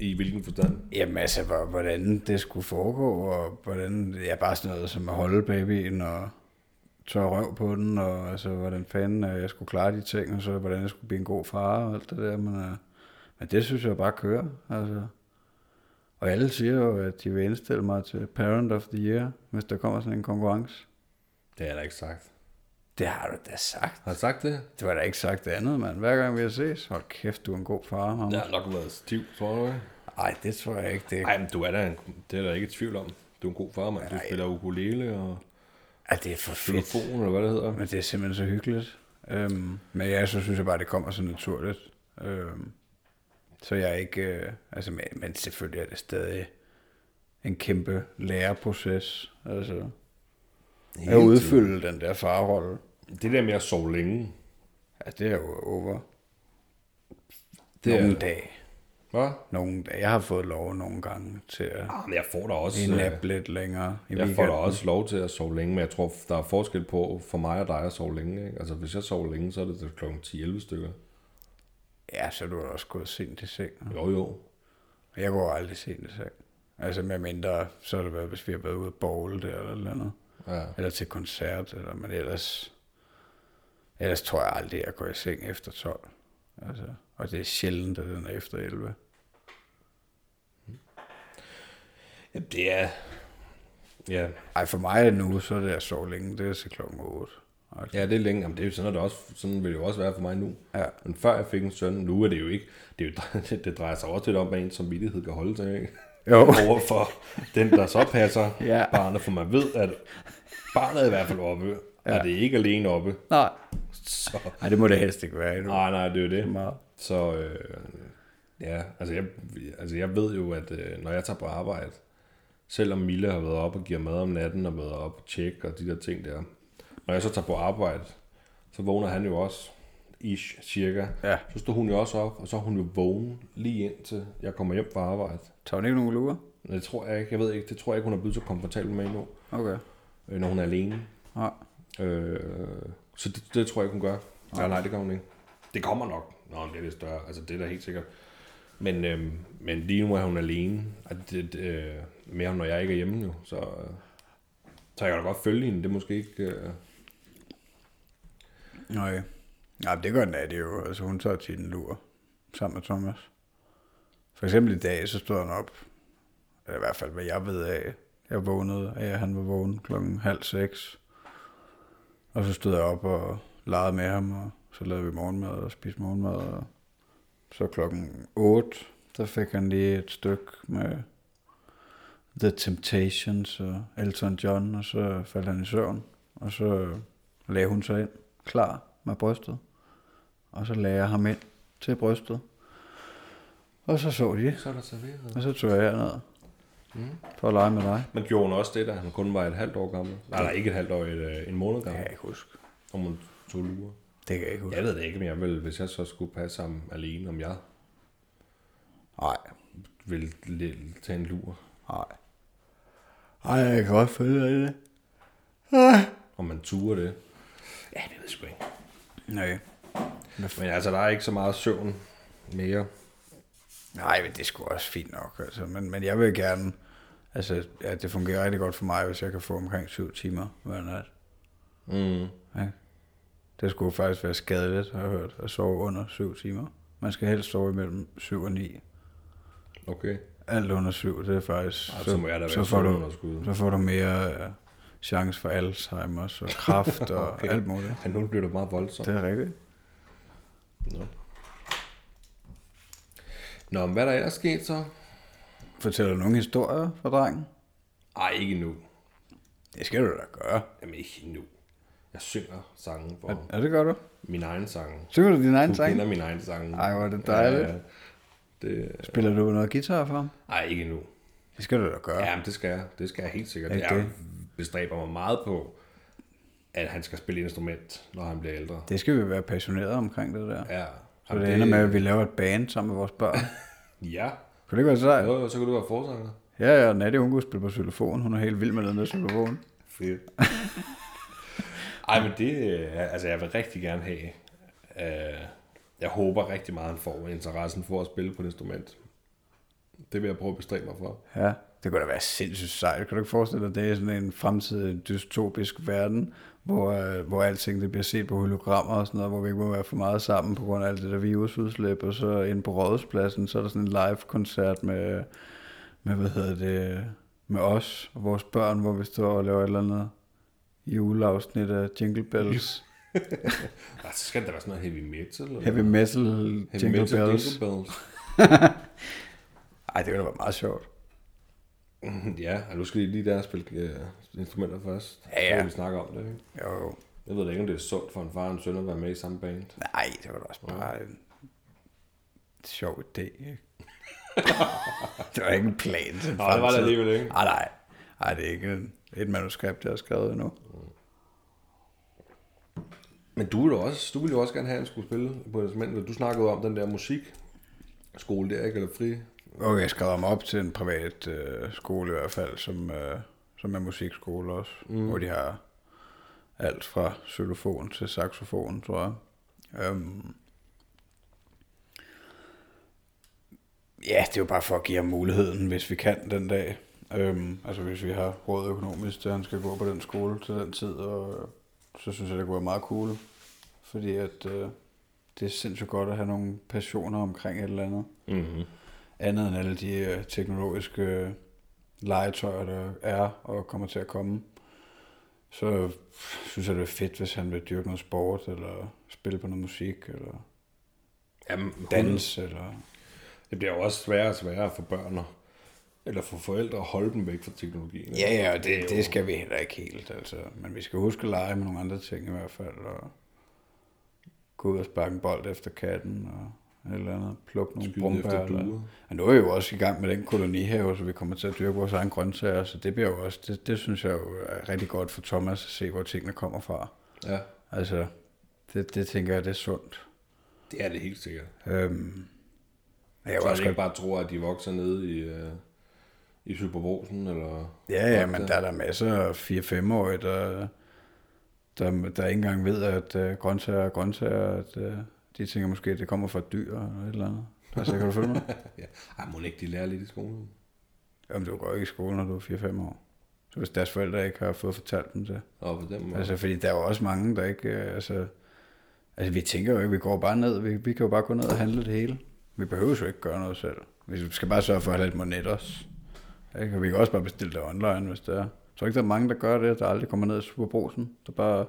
I hvilken forstand? jamen altså, hvor- hvordan det skulle foregå, og hvordan, ja, bare sådan noget som at holde babyen, og tørre røv på den, og altså, hvordan fanden øh, jeg skulle klare de ting, og så hvordan jeg skulle blive en god far, og alt det der, men, uh, men det synes jeg bare kører, altså. Og alle siger jo, at de vil indstille mig til Parent of the Year, hvis der kommer sådan en konkurrence. Det har jeg da ikke sagt. Det har du da sagt. Har jeg sagt det? Det var da ikke sagt andet, mand. Hver gang vi har ses, hold kæft, du er en god far, Magnus. Jeg har nok været stiv, tror du ikke? Nej, det tror jeg ikke. Det er, Nej, men du er da en, det er der ikke i tvivl om. Du er en god far, mand. Du spiller ukulele og ja, det er for fedt. eller hvad det hedder. Men det er simpelthen så hyggeligt. Øhm, men ja, så synes jeg bare, det kommer så naturligt. Øhm, så jeg er ikke... Øh, altså, men, men selvfølgelig er det stadig en kæmpe læreproces. Altså, at udfylde den der farrolle. Det der med at sove længe, Ja, det er jo over. Det er- nogle dage. Hvad? Nogle. Jeg har fået lov nogle gange til at Ah, men jeg får da også, en øh, lidt længere i jeg får da weekenden. også lov til at sove længe, men jeg tror, der er forskel på for mig og dig at sove længe. Ikke? Altså, hvis jeg sover længe, så er det til klokken 10-11 stykker. Ja, så er du også gået sent i seng. Jo, jo. Jeg går aldrig sent i seng. Altså med mindre, så er det været, hvis vi har været ude at bowle der eller noget andet. Ja. Eller til koncert, eller, men ellers, ellers tror jeg aldrig, at jeg går i seng efter 12. Altså, og det er sjældent, at den er efter 11. Jamen, det er... Ja. Ej, for mig er det nu, så er det at sove længe, det er til klokken 8. Altså, ja, det er længe. Jamen, det er jo sådan, det også, sådan vil det jo også være for mig nu. Ja. Men før jeg fik en søn, nu er det jo ikke... Det, er jo, det drejer sig også lidt om, hvad en som kan holde sig, ikke? Jo. over for den, der så passer Ja. barnet, for man ved, at barnet er i hvert fald oppe, ja. og det er ikke alene oppe. Nej. Så, Ej, det må det helst ikke være nej, nej, det er jo det. Meget. Så øh, ja, altså jeg, altså jeg ved jo, at øh, når jeg tager på arbejde, selvom Mille har været op og giver mad om natten og været op og tjekke og de der ting der, når jeg så tager på arbejde, så vågner han jo også, ish, cirka. Ja. Så står hun jo også op, og så er hun jo vågen lige indtil jeg kommer hjem fra arbejde. Tager hun ikke nogen? Men det tror jeg ikke, jeg ved ikke, det tror jeg ikke, hun er blevet så komfortabel med endnu, Okay. øh, når hun er alene. Nej. Øh, så det, det tror jeg ikke, hun gør. Nej, nej, det gør hun ikke. Det kommer nok, når hun bliver lidt større. Altså, det er da helt sikkert. Men, øh, men lige nu er hun alene. Og det, det, øh, mere når jeg ikke er hjemme nu. Så, øh, så jeg kan da godt følge hende. Det er måske ikke... Øh, Nej. Ja, det gør Nadia jo. Altså, hun tager til en lur sammen med Thomas. For eksempel i dag, så stod han op. Eller i hvert fald, hvad jeg ved af. Jeg vågnede af, at han var vågen klokken halv seks. Og så stod jeg op og legede med ham, og så lavede vi morgenmad og spiste morgenmad. Og så klokken 8, der fik han lige et stykke med The Temptations og Elton John, og så faldt han i søvn. Og så lagde hun sig ind, klar med brystet. Og så lagde jeg ham ind til brystet. Og så så de, så er der serveret. og så tog jeg ned Mm. for at lege med dig. Men gjorde hun også det, da han kun var et halvt år gammel? Nej, nej, ikke et halvt år, et, øh, en måned gammel. jeg ikke huske. Om hun tog lurer. Det kan jeg ikke huske. Jeg ved det ikke, men jeg vil, hvis jeg så skulle passe ham alene, om jeg Nej, ville l- tage en lur. nej. Ej, jeg kan godt følge dig i det. Om man turer det. Ja, det ved jeg sgu ikke. Nej. Men altså, der er ikke så meget søvn mere. Nej, men det er sgu også fint nok. Altså. Men, men jeg vil gerne... Altså, ja, det fungerer rigtig godt for mig, hvis jeg kan få omkring syv timer hver nat. Mm. Ja. Det skulle faktisk være skadeligt, har jeg hørt, at sove under syv timer. Man skal helst sove imellem 7 og 9. Okay. Alt under 7, det er faktisk... Ej, så må jeg da så får du, så får du mere uh, chance for Alzheimer's og kræft og Okay. alt muligt. Ja, nu bliver det meget voldsomt. Det er rigtigt. Nå. Nå, men hvad er der ellers sket så? Fortæller du nogle historier for drengen? Ej, ikke nu. Det skal du da gøre. Jamen ikke nu. Jeg synger sangen for Ja, det gør du. min egen sang. Synger du din egen Du sang? kender min egen sang. Ej, hvor er det dejligt. Ja, det, Spiller du noget guitar for ham? ej, ikke nu. Det skal du da gøre. Ja, men det skal jeg. Det skal jeg helt sikkert. Er det Jeg det? bestræber mig meget på, at han skal spille instrument, når han bliver ældre. Det skal vi være passionerede omkring det der. Ja. Så det ender med, at vi laver et band sammen med vores børn. Ja. Kan det ikke være sejt? Jo, jo, så kan du være forsanger. Ja, ja, Nadia, hun kunne spille på xylofon. Hun er helt vild med den der xylofon. Fedt. Ej, men det, øh, altså jeg vil rigtig gerne have, øh, jeg håber rigtig meget, han får interessen for at spille på et instrument. Det vil jeg prøve at bestræbe mig for. Ja, det kunne da være sindssygt sejt. Kan du ikke forestille dig, det er sådan en fremtidig dystopisk verden, hvor, øh, hvor alting det bliver set på hologrammer og sådan noget, hvor vi ikke må være for meget sammen på grund af alt det der virusudslip, og så ind på Rådhuspladsen, så er der sådan en live-koncert med, med, hvad hedder det, med os og vores børn, hvor vi står og laver et eller andet juleafsnit af Jingle Bells. Nej, så skal da være sådan noget heavy metal. Eller Heavy metal heavy Jingle metal Bells. Jingle bells. Ej, det da være meget sjovt. ja, og nu skal de lige der spille øh, instrumenter først. Ja, ja. Så vi snakke om det, ikke? Jo, jo. Jeg ved da ikke, om det er sundt for en far og en søn at være med i samme band. Nej, det var da også bare en sjov idé, ikke? det var ikke en plan Nå, det var det alligevel ikke. Nej, nej. Nej, det er ikke et manuskript, jeg har skrevet endnu. Men du ville, også, du ville jo også gerne have, at han skulle spille på et instrument. Du snakkede om den der musikskole der, ikke? Eller fri. Okay, jeg skrev mig op til en privat øh, skole i hvert fald, som, øh, som er musikskole også, mm. hvor de har alt fra xylofon til saxofon, tror jeg. Um, ja, det er jo bare for at give ham muligheden, hvis vi kan den dag. Um, altså hvis vi har råd økonomisk til, at han skal gå på den skole til den tid, og så synes jeg, det kunne være meget cool. Fordi at øh, det er sindssygt godt at have nogle passioner omkring et eller andet Mm-hmm. andet end alle de øh, teknologiske øh, legetøjer, der er og kommer til at komme, så synes jeg, det er fedt, hvis han vil dyrke noget sport, eller spille på noget musik, eller Jamen, dans, eller... Det bliver jo også sværere og sværere for børn eller for forældre at holde dem væk fra teknologien. Ja, ja, og Det det, skal vi heller ikke helt, altså. Men vi skal huske at lege med nogle andre ting i hvert fald, og gå ud og sparke en bold efter katten, og et eller andet, plukke nogle brumbær. Eller... Og nu er vi jo også i gang med den kolonihave, så vi kommer til at dyrke vores egen grøntsager, så det bliver jo også, det, det synes jeg jo er rigtig godt for Thomas at se, hvor tingene kommer fra. Ja, Altså, det, det tænker jeg, det er sundt. det er det helt sikkert. Øhm, jeg Så også man ikke godt, bare tror, at de vokser nede i, øh, i Superbrosen, eller... ja, ja, men der er der masser af 4-5-årige, der, der, der ikke engang ved, at uh, grøntsager er grøntsager, at uh, de tænker måske, at det kommer fra dyr eller et eller andet. Altså, kan du følge mig? ja. Ej, må ikke de lære lidt i skolen? Jamen, du går ikke i skole, når du er 4-5 år. Så hvis deres forældre ikke har fået fortalt dem det. Og på den måde. Altså, fordi der er jo også mange, der ikke... øh, Altså, altså vi tænker jo ikke, vi går bare ned. Vi, vi kan jo bare gå ned og handle det hele. Vi behøver jo ikke gøre noget selv. Vi skal bare sørge for at have lidt monet også. Ikke? Og vi kan også bare bestille det online, hvis det er. Jeg tror ikke, der er mange, der gør det, der aldrig kommer ned i Superbrosen. Der bare...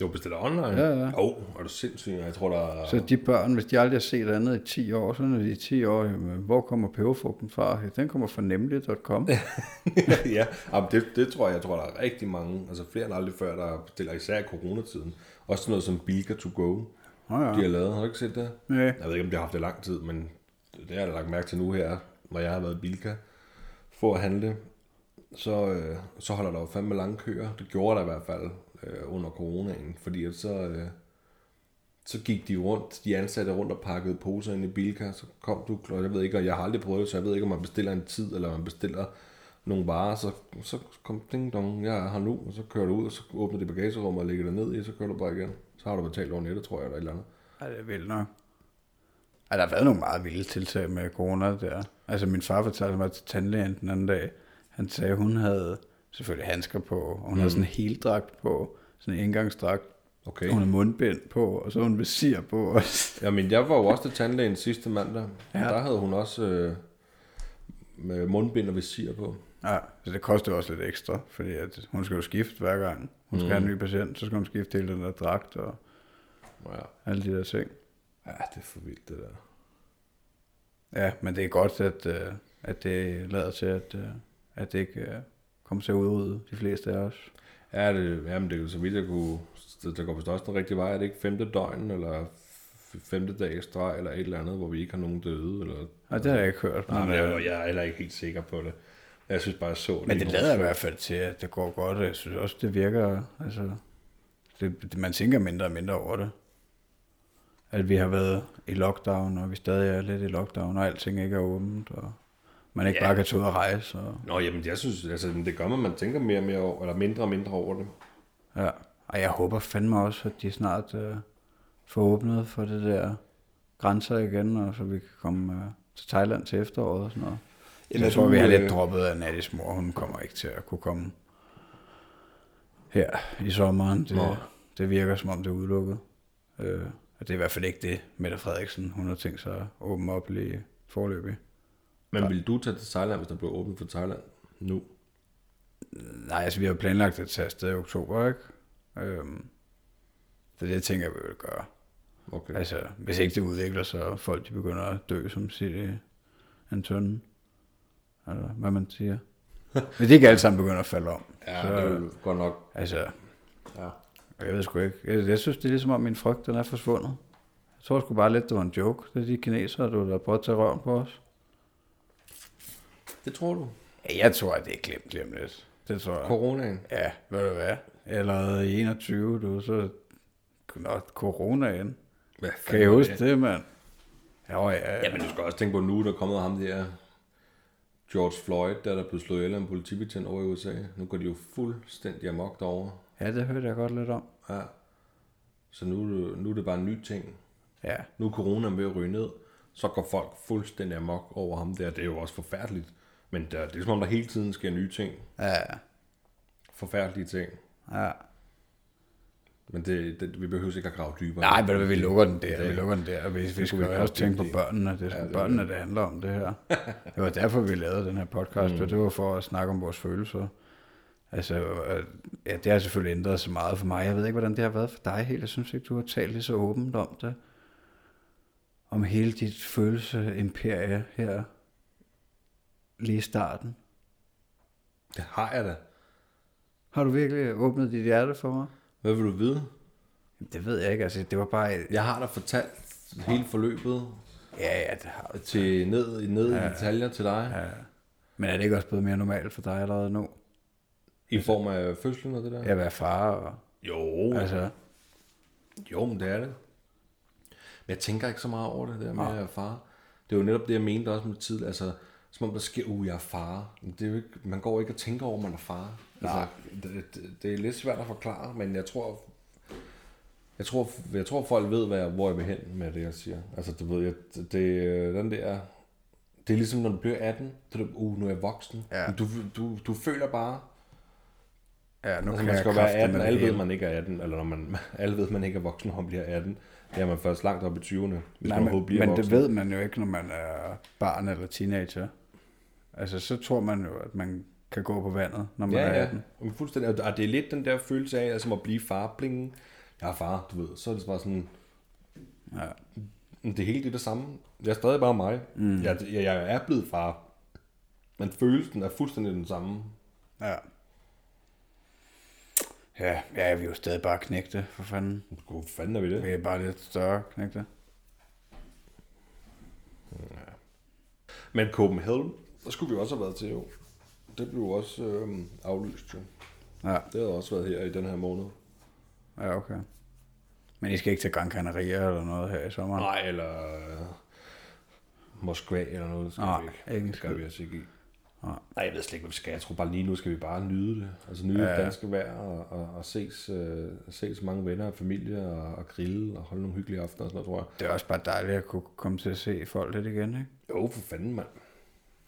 Jo, bestiller online? Ja, ja. Jo, er du sindssyg? Jeg tror, der er... Så de børn, hvis de aldrig har set andet i 10 år, så når de er 10 år, jamen, hvor kommer peberfrugten fra? Ja, Den kommer fra nemlig.com. ja, jamen, det, det tror jeg, jeg tror, der er rigtig mange, altså flere end aldrig før, der bestiller især i coronatiden. Også sådan noget som Bilka to go, Nå ja. de har lavet. Har du ikke set det? Nej. Jeg ved ikke, om de har haft det lang tid, men det har jeg lagt mærke til nu her, når jeg har været i Bilka for at handle. Så, øh, så holder der jo fandme lange køer. Det gjorde der i hvert fald øh, under coronaen, fordi at så, øh, så gik de rundt, de ansatte rundt og pakkede poser ind i Bilka, så kom du, og jeg ved ikke, og jeg har aldrig prøvet det, så jeg ved ikke, om man bestiller en tid, eller man bestiller nogle varer, så, så kom ding dong, jeg er her nu, og så kører du ud, og så åbner det bagagerummet og lægger det ned i, så kører du bare igen. Så har du betalt over nettet, tror jeg, eller et eller andet. Ej, det er vildt nok. Ej, der har været nogle meget vilde tiltag med corona der. Altså, min far fortalte mig til tandlægen den anden dag. Han sagde, at hun havde selvfølgelig handsker på, og hun mm. havde sådan en heldragt på, sådan en engangsdragt. Okay. Hun havde mundbind på, og så havde hun visir på også. Jamen, jeg var jo også til tandlægen sidste mandag. Ja. Ja. Der havde hun også øh, med mundbind og visir på. Ja, så det koster også lidt ekstra, fordi at hun skal jo skifte hver gang. Hun skal Mm. have en ny patient, så skal hun skifte hele den der dragt og Ja. alle de der ting. Ja, det er for vildt, det der. Ja, men det er godt, at, øh, at det lader til, at, øh, at det ikke øh, kommer til at udrydde de fleste af os. Ja, det, jamen, det er jo så vidt jeg kunne... Det, der går vist også den rigtige vej. Er det ikke femte døgn, eller femte dag ekstra, eller et eller andet, hvor vi ikke har nogen døde? Eller, Og det har jeg ikke hørt. Nej, Men, men jeg, jeg er heller ikke helt sikker på det. Jeg synes bare, jeg så Men i det lader i hvert fald til, at det går godt, og jeg synes også, det virker, altså, det, det, man tænker mindre og mindre over det. At vi har været i lockdown, og vi stadig er lidt i lockdown, og alting ikke er åbent, og man ikke Ja. bare kan tage ud og rejse. Og, Nå, jamen, jeg synes, altså, det gør man, man tænker mere og mere over, eller mindre og mindre over det. ja. Og jeg håber fandme også, at de snart øh, får åbnet for det der grænser igen, og så vi kan komme øh, til Thailand til efteråret og sådan noget. Jamen, jeg tror, du, vi har lidt øh, droppet af Nattis mor. Hun kommer ikke til at kunne komme her i sommeren. Det, Nå. det virker som om det er udelukket. Øh, og det er i hvert fald ikke det, Mette Frederiksen hun har tænkt sig at åbne op lige forløbig. Men vil du tage til Thailand, hvis der blev åbent for Thailand nu? Nej, altså vi har planlagt at tage afsted i oktober, ikke? Øhm, så det tænker jeg, vi vil gøre. Okay. Altså, hvis ikke det udvikler sig, og folk de begynder at dø som City Antonen. Eller hvad man siger. Hvis ikke alle sammen begynder at falde om. ja, så, det er godt nok. Altså, Ja. Jeg ved sgu ikke. Jeg, jeg synes, det er ligesom om min frygt, den er forsvundet. Jeg tror sgu bare lidt, det var en joke. Det er de kinesere, du der prøvet at tage røven på os. Det tror du? Ja, jeg tror, at det er glemt lige om lidt. Det tror jeg. Coronaen? Ja, ved du hvad? Allerede i 21, du, så nok coronaen. Hvad Kan I huske det, mand? Ja, ja, ja. Men du skal også tænke på, nu der er kommet ham der George Floyd, der er der blevet slået ihjel af en politibetjent over i USA. Nu går de jo fuldstændig amok derovre. Ja, det hørte jeg godt lidt om. Ja. Så nu, nu er det bare en ny ting. Ja, Nu er coronaen ved at ryge ned, så går folk fuldstændig amok over ham der. Det er jo også forfærdeligt. Men der, det er som om, der hele tiden sker nye ting. ja, Forfærdelige ting. ja. Men det, det, vi behøver ikke at grave dybere. Nej, men vi lukker den der, Det- vi lukker den der, vi, vi skal jo også tænke på børnene, det er Ja, ja, det børnene, det handler om det her. Det var derfor, vi lavede den her podcast, mm. det var for at snakke om vores følelser. Altså, øh, ja, det har selvfølgelig ændret sig meget for mig. Jeg ved ikke, hvordan det har været for dig helt. Jeg synes ikke, du har talt lige så åbent om det. Om hele dit følelseimperie her lige i starten. Det har jeg da. Har du virkelig åbnet dit hjerte for mig? Hvad vil du vide? Det ved jeg ikke. Altså, det var bare... Jeg har da fortalt hele forløbet Ja, ja, det har du. til ned, ned i detaljer til dig. Ja. Men er det ikke også blevet mere normalt for dig allerede nu? I form af fødslen og det der? At være far og... Jo, Altså, jo, men det er det. Men jeg tænker ikke så meget over det der med at være far. Det er jo netop det, jeg mente også med tid. Altså, som om der sker, uh, jeg er far. Men det er jo ikke, man går ikke og tænker over, at man er far. Altså, det, det, det, er lidt svært at forklare, men jeg tror, jeg tror, jeg tror folk ved, hvad jeg, hvor jeg vil hen med det, jeg siger. Altså, du ved, jeg, det, den der, det er ligesom, når du bliver 18, så er det, uh, nu er jeg voksen. Ja. Du, du, du føler bare, ja, nu Altså, man skal være kraftedeme 18, det alle ved, hele. man ikke er 18, eller når man, alle ved, man ikke er voksen, når man bliver 18. Det er man først langt op i 20'erne, hvis Nej, man men, bliver men voksen. det ved man jo ikke, når man er barn eller teenager. Altså, så tror man jo, at man kan gå på vandet, når man Ja, er ja. 18. Men fuldstændig. Og det er lidt den der følelse af, altså at blive far, bling. Jeg er far, du ved. Så er det bare sådan, Ja. det er helt det, det samme. Jeg er stadig bare mig. Mm. Jeg, jeg, jeg er blevet far. Men følelsen er fuldstændig den samme. Ja. Ja, ja, vi er jo stadig bare knægte, for fanden. Hvor fanden er vi det? Vi er bare lidt større knægte. Men Copenhagen, der skulle vi også have været til jo. Det blev også øh, aflyst jo. Ja, Det har også været her i den her måned. ja, okay. Men I skal ikke til Gran Canaria eller noget her i sommeren? Nej, eller øh, Moskva eller noget, skal Nej, vi ikke. ikke skal vi altså ikke i. Nej. Jeg ved slet ikke, hvad vi skal. Jeg tror bare lige nu skal vi bare nyde det. Altså nyde ja. Det danske vejr og, og, og ses, øh, ses mange venner og familie og, og grille og holde nogle hyggelige aftener og sådan noget, tror jeg. Det er også bare dejligt at kunne komme til at se folk lidt igen, ikke? Jo, for fanden, mand.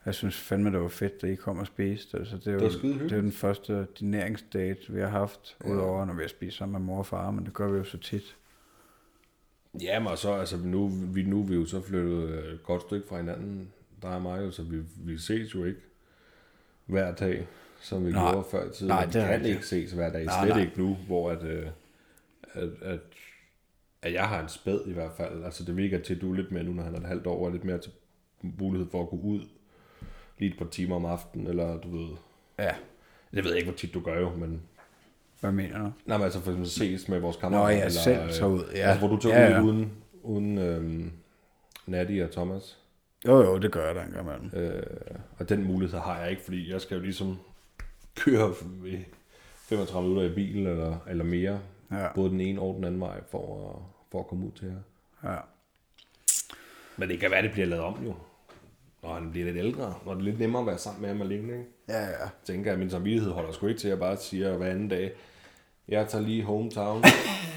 Jeg synes fandme, det var fedt, at I kom og spiste. Altså, det, er jo, Det var hyggeligt. det er jo den første dineringsdate, vi har haft, ja. udover når vi har spist sammen med mor og far, men det gør vi jo så tit. Ja, men og så, altså nu, vi, nu er vi jo så flyttet øh, et godt stykke fra hinanden, der er mig jo, så vi, vi ses jo ikke hver dag, som vi Nej. gjorde før i tiden. Nej, det kan ikke ses hver dag, Nej, slet nej. ikke nu, hvor at, øh, at, at, at jeg har en spæd i hvert fald. Altså det virker til, at du er lidt mere nu, når han er et halvt år, og lidt mere til, mulighed for at gå ud lige et par timer om aftenen, eller du ved, Ja, jeg ved ikke, hvor tit du gør jo, men hvad mener du? Nej, men altså for eksempel ses med vores kammerater. Nå, jeg selv tager ud, ja. Altså, hvor du tager Ja, ud ja. uden, uden øhm, Natty og Thomas. Jo, jo, det gør jeg da en gang imellem. Øh, og den mulighed har jeg ikke, fordi jeg skal jo ligesom køre i 35 minutter i bil eller, eller mere. Ja, Både den ene og den anden vej for at, for at komme ud til jer. ja. Men det kan være, det bliver lavet om jo. Når han bliver lidt ældre. Når det er lidt nemmere at være sammen med ham alene. Ikke? Ja, ja. Jeg tænker, at min samvittighed holder sgu ikke til, at jeg bare siger hver anden dag, jeg tager lige hometown.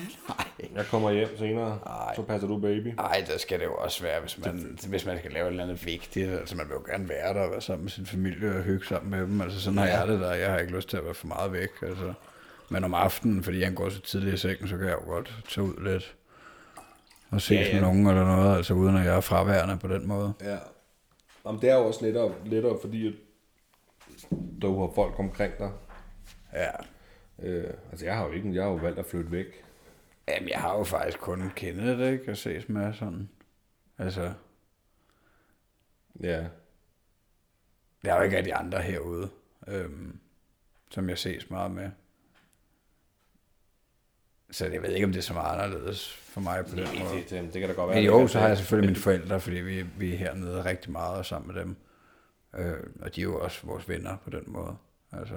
jeg kommer hjem senere, Ej. så passer du baby. Ej, der skal det jo også være, hvis man, hvis man skal lave et eller andet vigtigt. Altså, man vil jo gerne være der og være sammen med sin familie og hygge sammen med dem. Altså, sådan har jeg det der. Jeg har ikke lyst til at være for meget væk. Altså. Men om aftenen, fordi han går så tidligt i sengen, så kan jeg jo godt tage ud lidt og ses Ja, ja, ja. ja. med nogen eller noget, altså uden at jeg er fraværende på den måde. Ja. Jamen, det er jo også lettere, lettere fordi at du har folk omkring dig. Ja. Øh, altså, jeg har jo ikke, jeg har jo valgt at flytte væk. Jamen, jeg har jo faktisk kun kendet det, ikke? At ses med sådan. Altså, Ja. jeg har jo ikke af de andre herude, øhm, som jeg ses meget med. Så jeg ved ikke, om det er så meget anderledes for mig på den måde. det, det, det, kan da godt være. Men det jo, så har jeg selvfølgelig mine forældre, fordi vi, vi er hernede rigtig meget og sammen med dem. Øh, og de er jo også vores venner på den måde. Altså,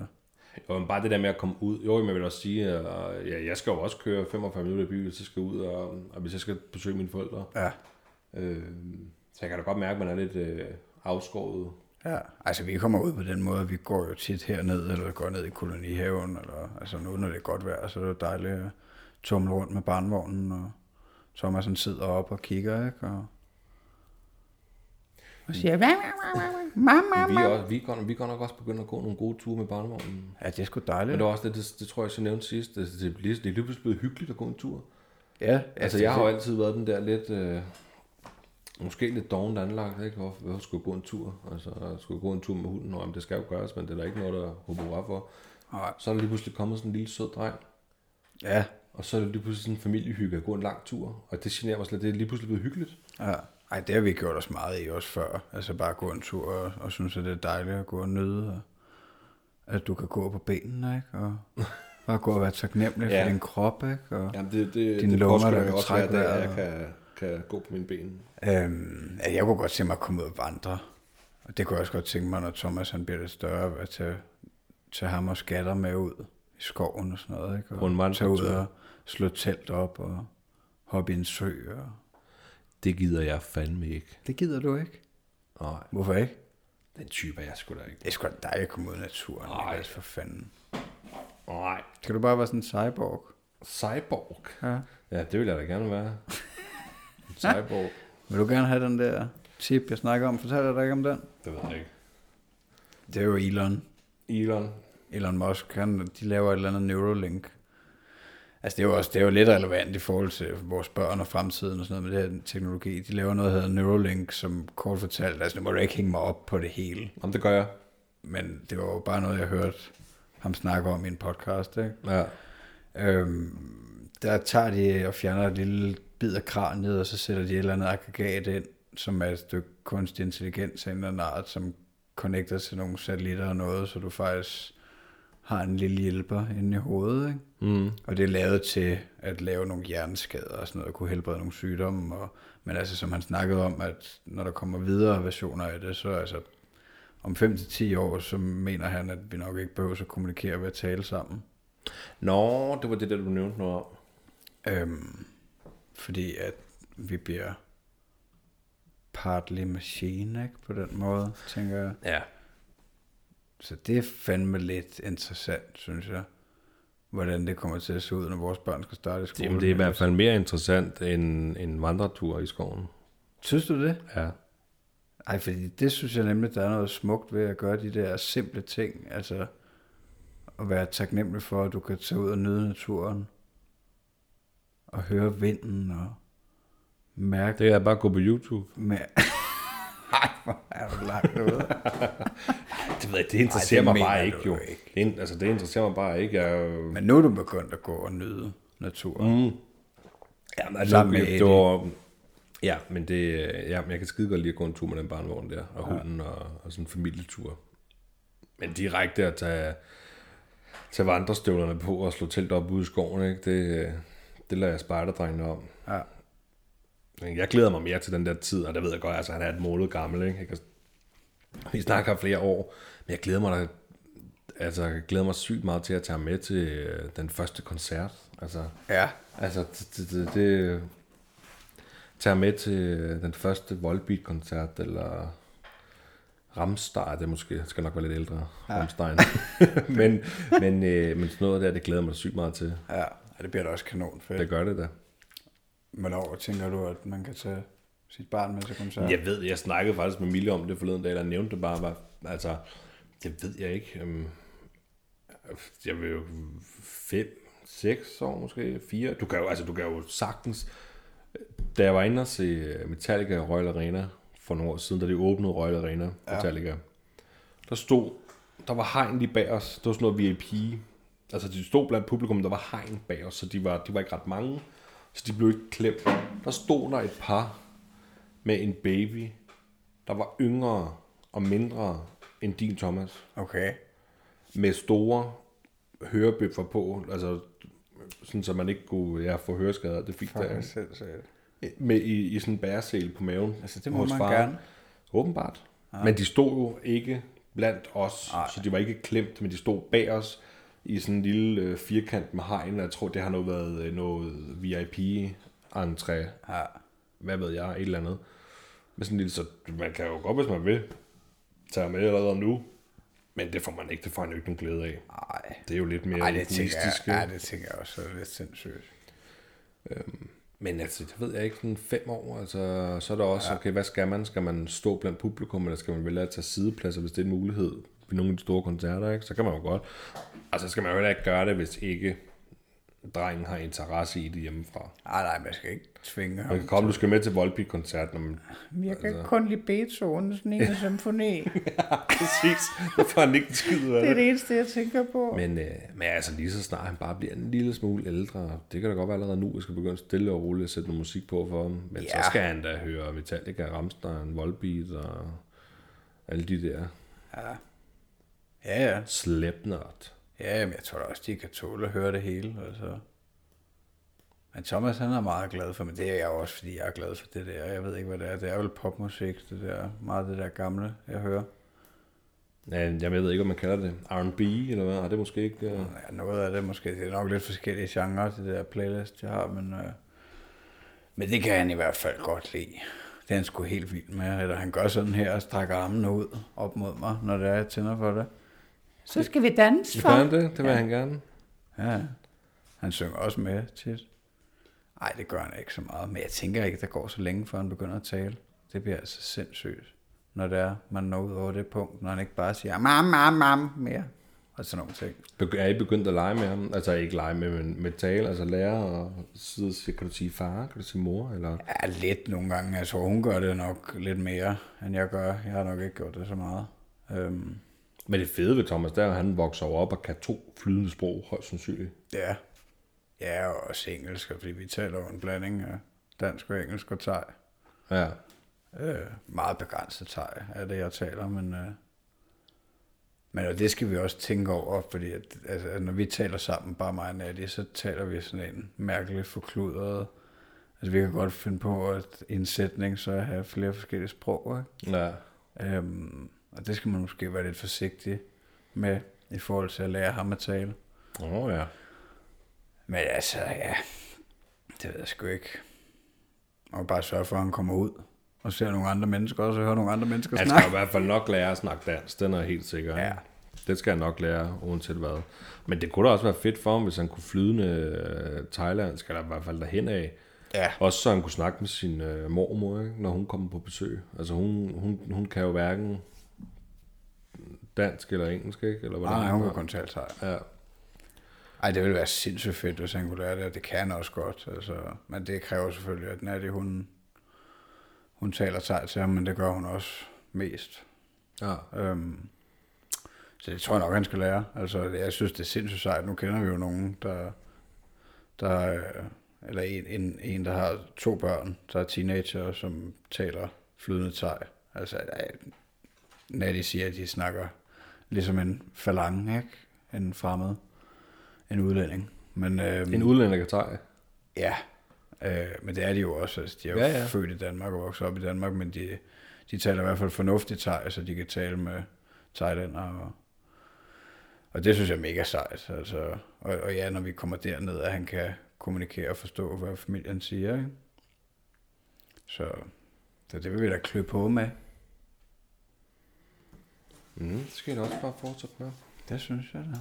Jo, men bare det der med at komme ud. Jo, men jeg vil også sige, at ja, jeg skal jo også køre 45 minutter i byen, jeg skal ud, og, og hvis jeg skal besøge mine forældre. ja. Øh, så jeg kan da godt mærke, at man er lidt øh, afskåret. Ja, altså vi kommer ud på den måde, vi går jo tit herned, eller går ned i kolonihaven, eller altså nu når det er godt vejr, så er det dejligt at tumle rundt med barnvognen, og Thomas han sidder op og kigger, ikke? Og, og siger, "Hva, hva, hva, hva, hva, mamma, Vi er, også, vi, er godt, vi er godt nok også begyndt at gå nogle gode ture med barnevognen. Ja, det er sgu Men dejligt. det var også det, det, det tror jeg, jeg nævnte sidst. Det, det, det, det er lige pludselig blevet hyggeligt at gå en tur. Ja, Altså, jeg har jo altid været den der lidt... Øh, måske lidt dovent anlagt, ikke? Hvorfor, hvorfor skulle jeg gå en tur? Altså, jeg skulle gå en tur med hunden. Nå, jamen, det skal jo gøres, men det er der ikke noget, der hurra for. Nej. Så er der lige pludselig kommet sådan en lille sød dreng. Ja, Og så er det lige pludselig sådan en familiehygge at gå en lang tur. Og det generer mig slet. Det er lige pludselig blevet hyggeligt. ja. Ej, det har vi gjort os meget i også før. Altså bare gå en tur og, og synes, at det er dejligt at gå og nyde. Og, at du kan gå på benene, ikke? Og bare gå og være taknemmelig Ja. for din krop, ikke? Og, Jamen, det, det, Dine det lunger, der kan også trække vejret. jeg kan, kan gå på mine ben. Øhm, at jeg kunne godt tænke mig at komme ud og vandre. Og det kunne jeg også godt tænke mig, når Thomas han bliver lidt større, at tage, tage ham og skatter med ud i skoven og sådan noget. Ikke? Og tage ud og slå telt op og hoppe i en sø. Og... Det gider jeg fandme ikke. Det gider du ikke. Nej, Hvorfor ikke? den type er jeg sgu da ikke. Det er sgu da dejligt at komme ud i naturen. Nej. For fanden. Nej. Skal du bare være sådan en cyborg? Cyborg. Ja. Ja, det vil jeg da gerne være. En Cyborg. Vil du gerne have den der tip, jeg snakker om? Fortæller jeg dig ikke om den? det ved jeg ikke. Det er jo Elon. Elon. Elon Musk, han, de laver et eller andet Neuralink. Altså det er jo også det er jo lidt relevant i forhold til vores børn og fremtiden og sådan noget med det her teknologi. De laver noget, der hedder Neuralink, som kort fortalt, altså nu må du ikke hænge mig op på det hele, Jamen, det gør jeg. men det var jo bare noget, jeg hørte ham snakke om i en podcast, ikke? Ja. Øhm, der tager de og fjerner et lille bid af kraniet, og så sætter de et eller andet aggregat ind, som er et stykke kunstig intelligens af en eller anden art, som connecter til nogle satellitter og noget, så du faktisk har en lille hjælper inde i hovedet, ikke? Mm. Og det er lavet til at lave nogle hjerneskader og sådan noget, kunne helbrede nogle sygdomme. Og, men altså, som han snakkede om, at når der kommer videre versioner af det, så altså, om 5-10 år, så mener han, at vi nok ikke behøver at kommunikere ved at tale sammen. Nå, det var det der, du nævnte noget om. Øhm, fordi at vi bliver partly machine, ikke? På den måde, tænker jeg. Ja. Så det er fandme lidt interessant, synes jeg. Hvordan det kommer til at se ud, når vores børn skal starte i skole. Jamen, det er i hvert fald mere interessant end en vandretur i skoven. Synes du det? Ja. Ej, fordi det synes jeg nemlig, der er noget smukt ved at gøre de der simple ting. Altså at være taknemmelig for, at du kan tage ud og nyde naturen. Og høre vinden og mærke Det er bare at gå på YouTube. med... Ej, hvor er du langt ude. Det ved jeg, det interesserer Ej, det mig bare ikke, jo. ikke. Det, altså, det interesserer mig bare ikke. Jeg, Men nu er du begyndt at gå og nyde naturen. mm. Ja, men Sammen med det, var, Ja, men det, ja, men jeg kan skide godt lide at gå en tur med den barnevogn der, og hunden, og, og sådan en familietur. Men direkte at tage, tage vandrestøvlerne på og slå telt op ude i skoven, ikke? Det, det lader jeg spejderdrengene om. Ja. Jeg glæder mig mere til den der tid, og det ved jeg godt, altså han er et målet gammel, ikke? Jeg kan- Vi snakker flere år, men jeg glæder mig da, altså jeg glæder mig sygt meget til at tage med til øh, den første koncert. Altså, Ja. Altså, det, det, det, tager med til den første Volbeat-koncert, eller Ramstein, det måske, skal nok være lidt ældre, ja. Ramstein. men, men, øh, men sådan noget der, det glæder mig sygt meget til. Ja, det bliver da også kanon fedt. Det gør det da. Hvornår tænker du, at man kan tage sit barn med til koncert? Jeg ved, jeg snakkede faktisk med Mille om det forleden dag, eller nævnte det bare, var, altså, det ved jeg ikke. øhm, Jeg vil jo fem, seks år måske, fire. Du kan jo, altså, du kan jo sagtens... Da jeg var inde og se Metallica i Royal Arena for nogle år siden, da de åbnede Royal Arena, Metallica, der stod, der var hegn lige bag os. Det var sådan noget VIP. Altså, de stod blandt publikum, der var hegn bag os, så de var, de var ikke ret mange. Så de blev ikke klemt. Der stod der et par med en baby, der var yngre og mindre end din Thomas, Okay. med store hørebøffer på, altså sådan så man ikke kunne ja, få høreskader, det fik der, med i, i sådan en bæresel på maven. Altså, det må man faren. gerne. Åbenbart. Ja. Men de stod jo ikke blandt os. Ej. så de var ikke klemt, men de stod bag os i sådan en lille øh, firkant med hegn, og jeg tror, det har noget været øh, noget VIP-entré, Ja. hvad ved jeg, et eller andet. Men sådan en lille, så man kan jo godt, hvis man vil, tage med allerede nu, men det får man ikke, det får man jo ikke nogen glæde af. Ej. Det er jo lidt mere Ej, det tænker jeg, egoistisk. ja, det tænker jeg også, det er lidt sindssygt. Men altså, det ved jeg ikke, sådan fem år, altså, så er der også, okay, hvad skal man? Skal man stå blandt publikum, eller skal man vælge at tage sidepladser, hvis det er en mulighed nogle af de store koncerter, ikke? Så kan man jo godt. Altså, skal man jo heller ikke gøre det, hvis ikke drengen har interesse i det hjemmefra. Ej, nej, man skal ikke tvinge ham. Man kan komme, du skal med til Volbeat-koncert, når man... Jeg kan altså. kun lide Beethovens 9. symfoni. Præcis, det får han ikke en skid af Det er det eneste, jeg tænker på. Men, øh, men altså lige så snart han bare bliver en lille smule ældre, det kan da godt være allerede nu, jeg skal begynde stille og roligt at sætte noget musik på for ham. Men ja. Ja. så skal han da høre Metallica, Rammstein, Volbeat og alle de der Ja. Ja, ja. Slipknot. Ja, men jeg tror da også, de kan tåle at høre det hele. Altså. Men Thomas, han er meget glad for, men det er jeg også, fordi jeg er glad for det der. Jeg ved ikke, hvad det er. Det er vel popmusik, det der. Meget det der gamle, jeg hører. Ja, jeg ved ikke, om man kalder det R&B, eller hvad? Er det måske ikke... Uh... Ja, noget af det måske. Det er nok lidt forskellige genrer, det der playlist, jeg har, men, øh, men det kan han i hvert fald godt lide. Det er han sgu helt vild med. Eller han gør sådan her og strækker armene ud op mod mig, når det er, jeg tænder for det. Så skal vi danse Gør han det? Det vil ja. han gerne. Ja, han synger også med tit. Nej, det gør han ikke så meget. Men jeg tænker ikke, der går så længe, før han begynder at tale. Det bliver altså sindssygt, når det er, man når ud over det punkt, når han ikke bare siger, mam, mam, mam, mere. Og sådan nogle ting. Begy- Er I begyndt at lege med ham? Altså ikke lege med, men med tale, altså lære og sidde og sige, kan du sige far, kan du sige mor, eller... Ja, lidt nogle gange. Jeg tror, hun gør det nok lidt mere, end jeg gør. Jeg har nok ikke gjort det så meget. Øhm, Men det fede ved Thomas, er, at han vokser op og kan to flydende sprog, højst sandsynligt. ja. Ja, og også engelsk, fordi vi taler jo en blanding af dansk og engelsk og thai. Ja. Øh, meget begrænset thai er det, jeg taler, men, øh, men og det skal vi også tænke over, fordi at, altså, at når vi taler sammen, bare mig og Nadia, så taler vi sådan en mærkelig forkludret. Altså vi kan godt finde på at i en sætning, så have flere forskellige sprog, ikke? Ja. Øhm, og det skal man måske være lidt forsigtig med, i forhold til at lære ham at tale. Åh oh, ja. Men altså, ja, det ved jeg sgu ikke. Må bare sørge for, at han kommer ud og ser nogle andre mennesker også, og hører nogle andre mennesker Han skal snakke. i hvert fald nok lære at snakke dansk, den er helt sikker. Ja. Det skal han nok lære, uanset hvad. Men det kunne da også være fedt for ham, hvis han kunne flydende øh, thailandsk, eller i hvert fald derhen af. Ja, Også så han kunne snakke med sin øh, mormor, ikke? når hun kommer på besøg. Altså hun, hun, hun kan jo hverken dansk eller engelsk, ikke? Eller hvordan nej, hun kan kun tale thai. Ja. Ej, det ville være sindssygt fedt, hvis han kunne lære det, og det kan han også godt. Altså, men det kræver selvfølgelig, at Nadia, hun, hun taler thai til ham, men det gør hun også mest. ja. Øhm, så det tror jeg nok, han skal lære. Altså, jeg synes, det er sindssygt sejt. Nu kender vi jo nogen, der, der øh, eller en, en, en, der har to børn, der er teenager, som taler flydende thai. Altså, Natty siger, at de snakker ligesom en falang, ikke? En fremmed, en udlænding. Men, øhm, En udlænder kan tage. Ja, øh, men det er de jo også. Altså, de er jo Ja, ja, ja. ja. født i Danmark og vokset op i Danmark, men de, de taler i hvert fald fornuftigt thai, så de kan tale med thailander. Og, og det synes jeg er mega sejt. Altså, og, og ja, når vi kommer derned, at han kan kommunikere og forstå, hvad familien siger. Ikke? Så, så det vil vi da klø på med. Mm, det skal jeg også bare fortsætte med. Det synes jeg da.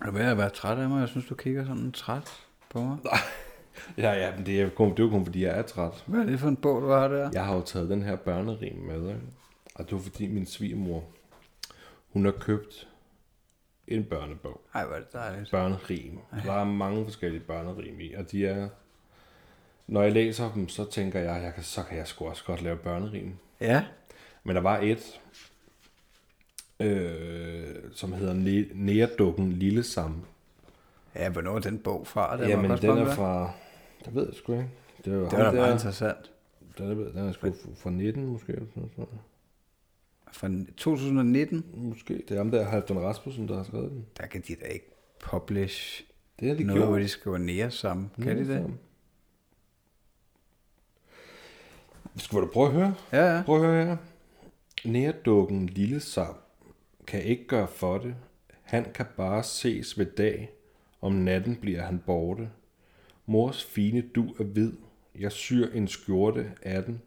Er du ved at være træt af mig? Jeg synes, du kigger sådan træt på mig. Ja, ja, men det er, kun, det er jo kun, fordi jeg er træt. Hvad er det for en bog, du har der? Jeg har jo taget den her børnerim med, ikke? og det var fordi min svigermor, hun har købt en børnebog. Ej, hvor er det dejligt. Børnerim. Der er mange forskellige børnerim i, og de er... Når jeg læser dem, så tænker jeg, jeg kan, så kan jeg sgu også godt lave børnerim. Ja, Men der var et, øh, som hedder Næredukken Lille Sam. Ja, hvornår er den bog fra? Den Jamen, den er fra... Det ved jeg sgu ikke. Det, var Det var da meget der, interessant. den, er, den er sgu fra 19, måske. Eller sådan noget. Fra 2019, Måske. Det er ham der, Halvdan Rasmussen, der har skrevet den. der kan de da ikke publish Det har de noget, hvor gjort. de skriver nære sammen. Kan de det? Skal du prøve at høre? Ja, ja. Prøv at høre her. Nærdukken Lille Sam kan ikke gøre for det. Han kan bare ses ved dag. Om natten bliver han borte. Mors fine du er hvid. Jeg syr en skjorte af den.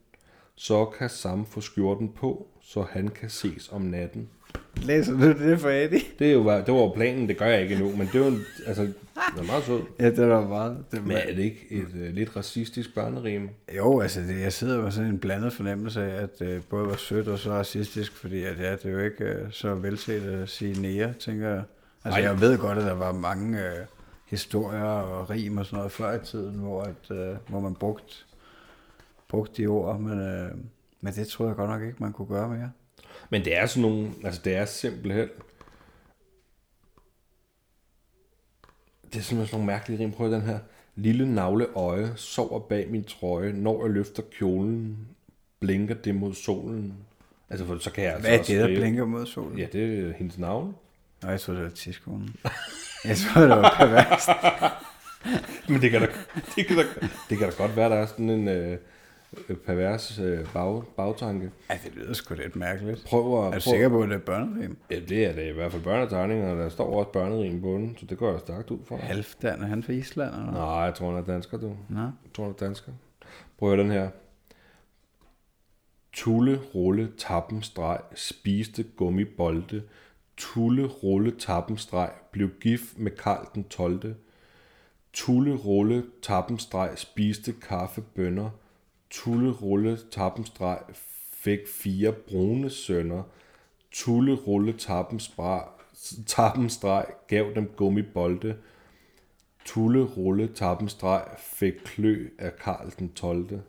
Så kan Sam få skjorten på, så han kan ses om natten. Læser du det for Eddie? Det, er jo, det var planen, det gør jeg ikke endnu, men det jo altså, det er meget sød. Ja, det var meget. Det Men er det ikke et uh, lidt racistisk børnerim? Jo, altså det, jeg sidder med sådan en blandet fornemmelse af, at det både var sødt og så racistisk, fordi at, ja, det er jo ikke øh, så velset at sige nære, tænker jeg. Altså Ej. jeg ved godt, at der var mange øh, historier og rim og sådan noget før i tiden, hvor, at, øh, hvor man brugte, brugte de ord, men, øh, men det tror jeg godt nok ikke, man kunne gøre mere. Men det er sådan nogle, altså det er simpelthen, det er simpelthen sådan nogle mærkelige rim. Prøv den her. Lille navle øje sover bag min trøje, når jeg løfter kjolen, blinker det mod solen. Altså, for så kan jeg altså Hvad er det, der blinker mod solen? Ja, det er hendes navn. Nå, jeg troede, det var tidskonen. jeg troede, det var perverst. Men det kan da, det kan da, det kan da godt være, der er sådan en øh, pervers øh, bag, bagtanke. Ej, det lyder sgu lidt mærkeligt. Prøv at... Er du sikker på, at det er børnerim? Ja, det er det i hvert fald børnetegninger, og der står også børnerim på den, så det går jeg stærkt ud fra. Halvdan, er han fra Island? Eller? Nej, jeg tror, han er dansker, du. Nå. Jeg tror, han er dansker. Prøv at høre den her. Tulle, rulle, tappen, streg, spiste gummibolde. Tulle, rulle, tappen, streg, blev gift med Karl den 12. Tulle, rulle, tappen, streg, spiste kaffebønner. Tulle, rulle, tappen, streg, fik fire brune sønner. Tulle, rulle, tappen, streg, tappen, streg, gav dem gummibolde. Tulle, rulle, tappen, streg, fik klø af Karl den 12.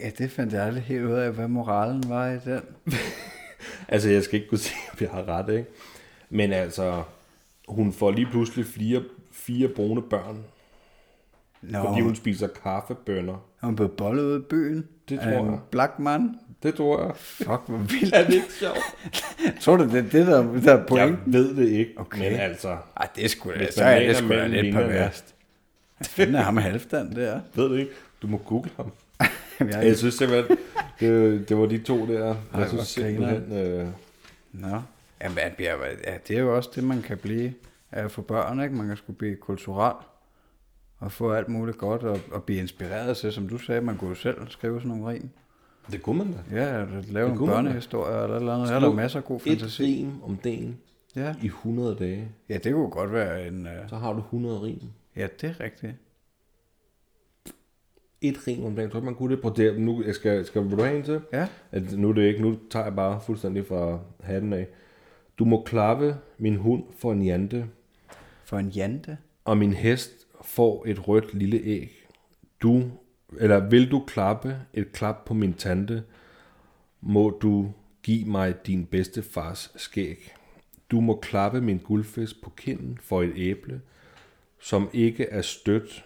Ja, det fandt jeg aldrig helt ud af, hvad moralen var i den. Altså, jeg skal ikke kunne sige, at jeg har ret, ikke? Men altså, hun får lige pludselig fire, fire brune børn, Nå, fordi hun spiser kaffebønner. hun blev bollet ud i byen. Det af tror jeg. black man. Det tror jeg. Fuck, hvor vildt. Er det ikke sjovt? Tror du, det er det, der, der er Jeg point? ved det ikke, Okay. men altså, Ej, det sgu da, Hvis så er det sgu da lidt perverst. Hvad fanden er ham halvdan der? ved det ikke. Du må google ham. Jeg, Jeg synes simpelthen, det, det var de to der. Jeg hvor synes simpelthen, øh, Nå. Jamen, ja, det er jo også det, man kan blive af for børn, ikke? Man kan skulle blive kulturel og få alt muligt godt og, og blive inspireret til, som du sagde, man kunne jo selv skrive sådan nogle rim. det kunne man da. Ja, eller lave en børnehistorie eller et eller andet. Der er der masser af god Et fantasi. rim om dagen Ja. i 100 dage. ja, det kunne godt være en... Uh... Så har du 100 rim. Ja, det er rigtigt. Et rim om dagen. Tror man kunne det på det? Nu jeg skal, skal vil du have en til? Ja. At nu er det ikke, nu tager jeg bare fuldstændig fra hatten af. Du må klappe min hund for en jante, For en jante. og min hest får et rødt lille æg. Du, eller vil du klappe et klap på min tante, må du give mig din bedste fars skæg. Du må klappe min guldfisk på kinden for et æble, som ikke er stødt.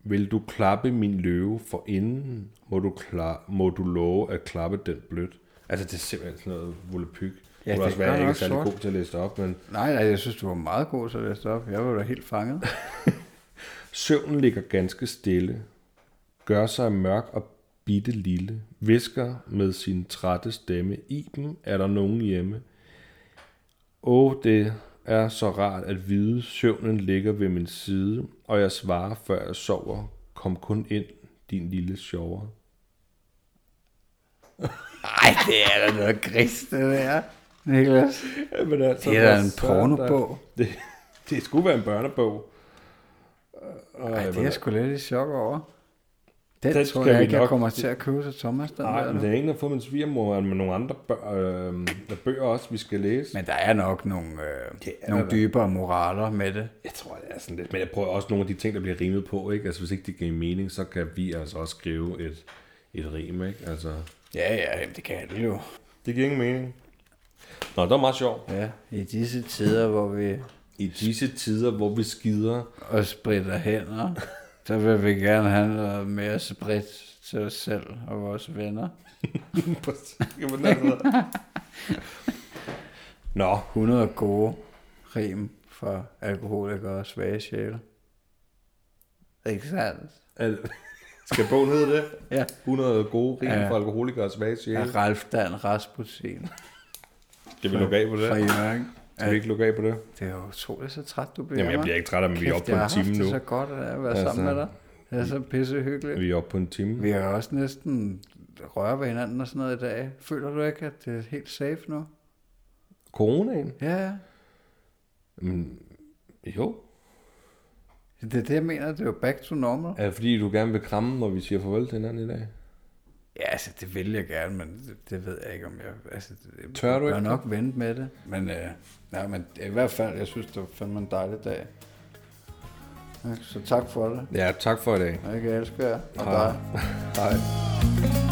Vil du klappe min løve for inden, må du, klar, må du love at klappe den blødt. Altså, det er simpelthen sådan noget vullepyg. Ja, det det også være, at jeg ikke er særlig god til at læse det op, men Nej, nej, jeg synes, du var meget god til at læse det op. Jeg var da helt fanget. Søvnen ligger ganske stille, gør sig mørk og bitte lille, visker med sin trætte stemme, Iben, er der nogen hjemme? Åh, det er så rart at vide, søvnen ligger ved min side, og jeg svarer, før jeg sover, kom kun ind, din lille sjover. Nej, det er da noget gris, det der. Niklas. Jamen, altså, Det er da en pornobog. Det, det skulle være en børnebog. Nej, det er jeg sgu lidt i chok over. Den, Den tror skal jeg ikke, jeg nok- kommer til at købe til Thomas. Den Nej, der, men det er en, der har fået min svigermor med nogle andre bør, øh, bøger også, vi skal læse. Men der er nok nogle, øh, Det er nogle der. dybere moraler med det. Jeg tror, det er sådan lidt. Men jeg prøver også nogle af de ting, der bliver rimet på, ikke? Altså, hvis ikke det giver mening, så kan vi altså også skrive et, et rim, ikke? Altså, Ja, ja, jamen, det kan det jo. det giver ingen mening. Nå, det var meget sjovt. Ja, i disse tider, hvor vi I disse tider, hvor vi skider, og spritter hænder, så vil vi gerne have noget mere sprit til os selv og vores venner. Jamen, altså. Nå, 100 gode rim for alkoholikere og svage sjæle. Ikke sandt? al- skal bogen hedde det? Ja. 100 gode rim Ja. for alkoholikere og svage sjæle. Af Ralf Dan Rasmussen Skal vi lukke af på det? fra Jørgen. Skal vi ikke lukke af på det? Det er jo utroligt så træt, du bliver. Jamen, jeg bliver ikke træt af, men vi er oppe på en time nu. det så godt at være Altså. sammen med dig. Det er så pisse hyggeligt. Vi er oppe på en time. Vi har også næsten rørt ved hinanden og sådan noget i dag. Føler du ikke, at det er helt safe nu? Coronaen? Ja, ja. Mm, jo. Det er det, jeg mener. Det er jo back to normal. Er det fordi, du gerne vil kramme, når vi siger farvel til hinanden i dag? Ja, altså, det vil jeg gerne, men det, det ved jeg ikke, om jeg... Altså, det, Tør du jeg ikke nok vente med det. Men, øh, ja, men i hvert fald, jeg synes, det var fandme en dejlig dag. Så tak for det. Ja, tak for i dag. Jeg elsker jer. Og Hej. dig. Hej.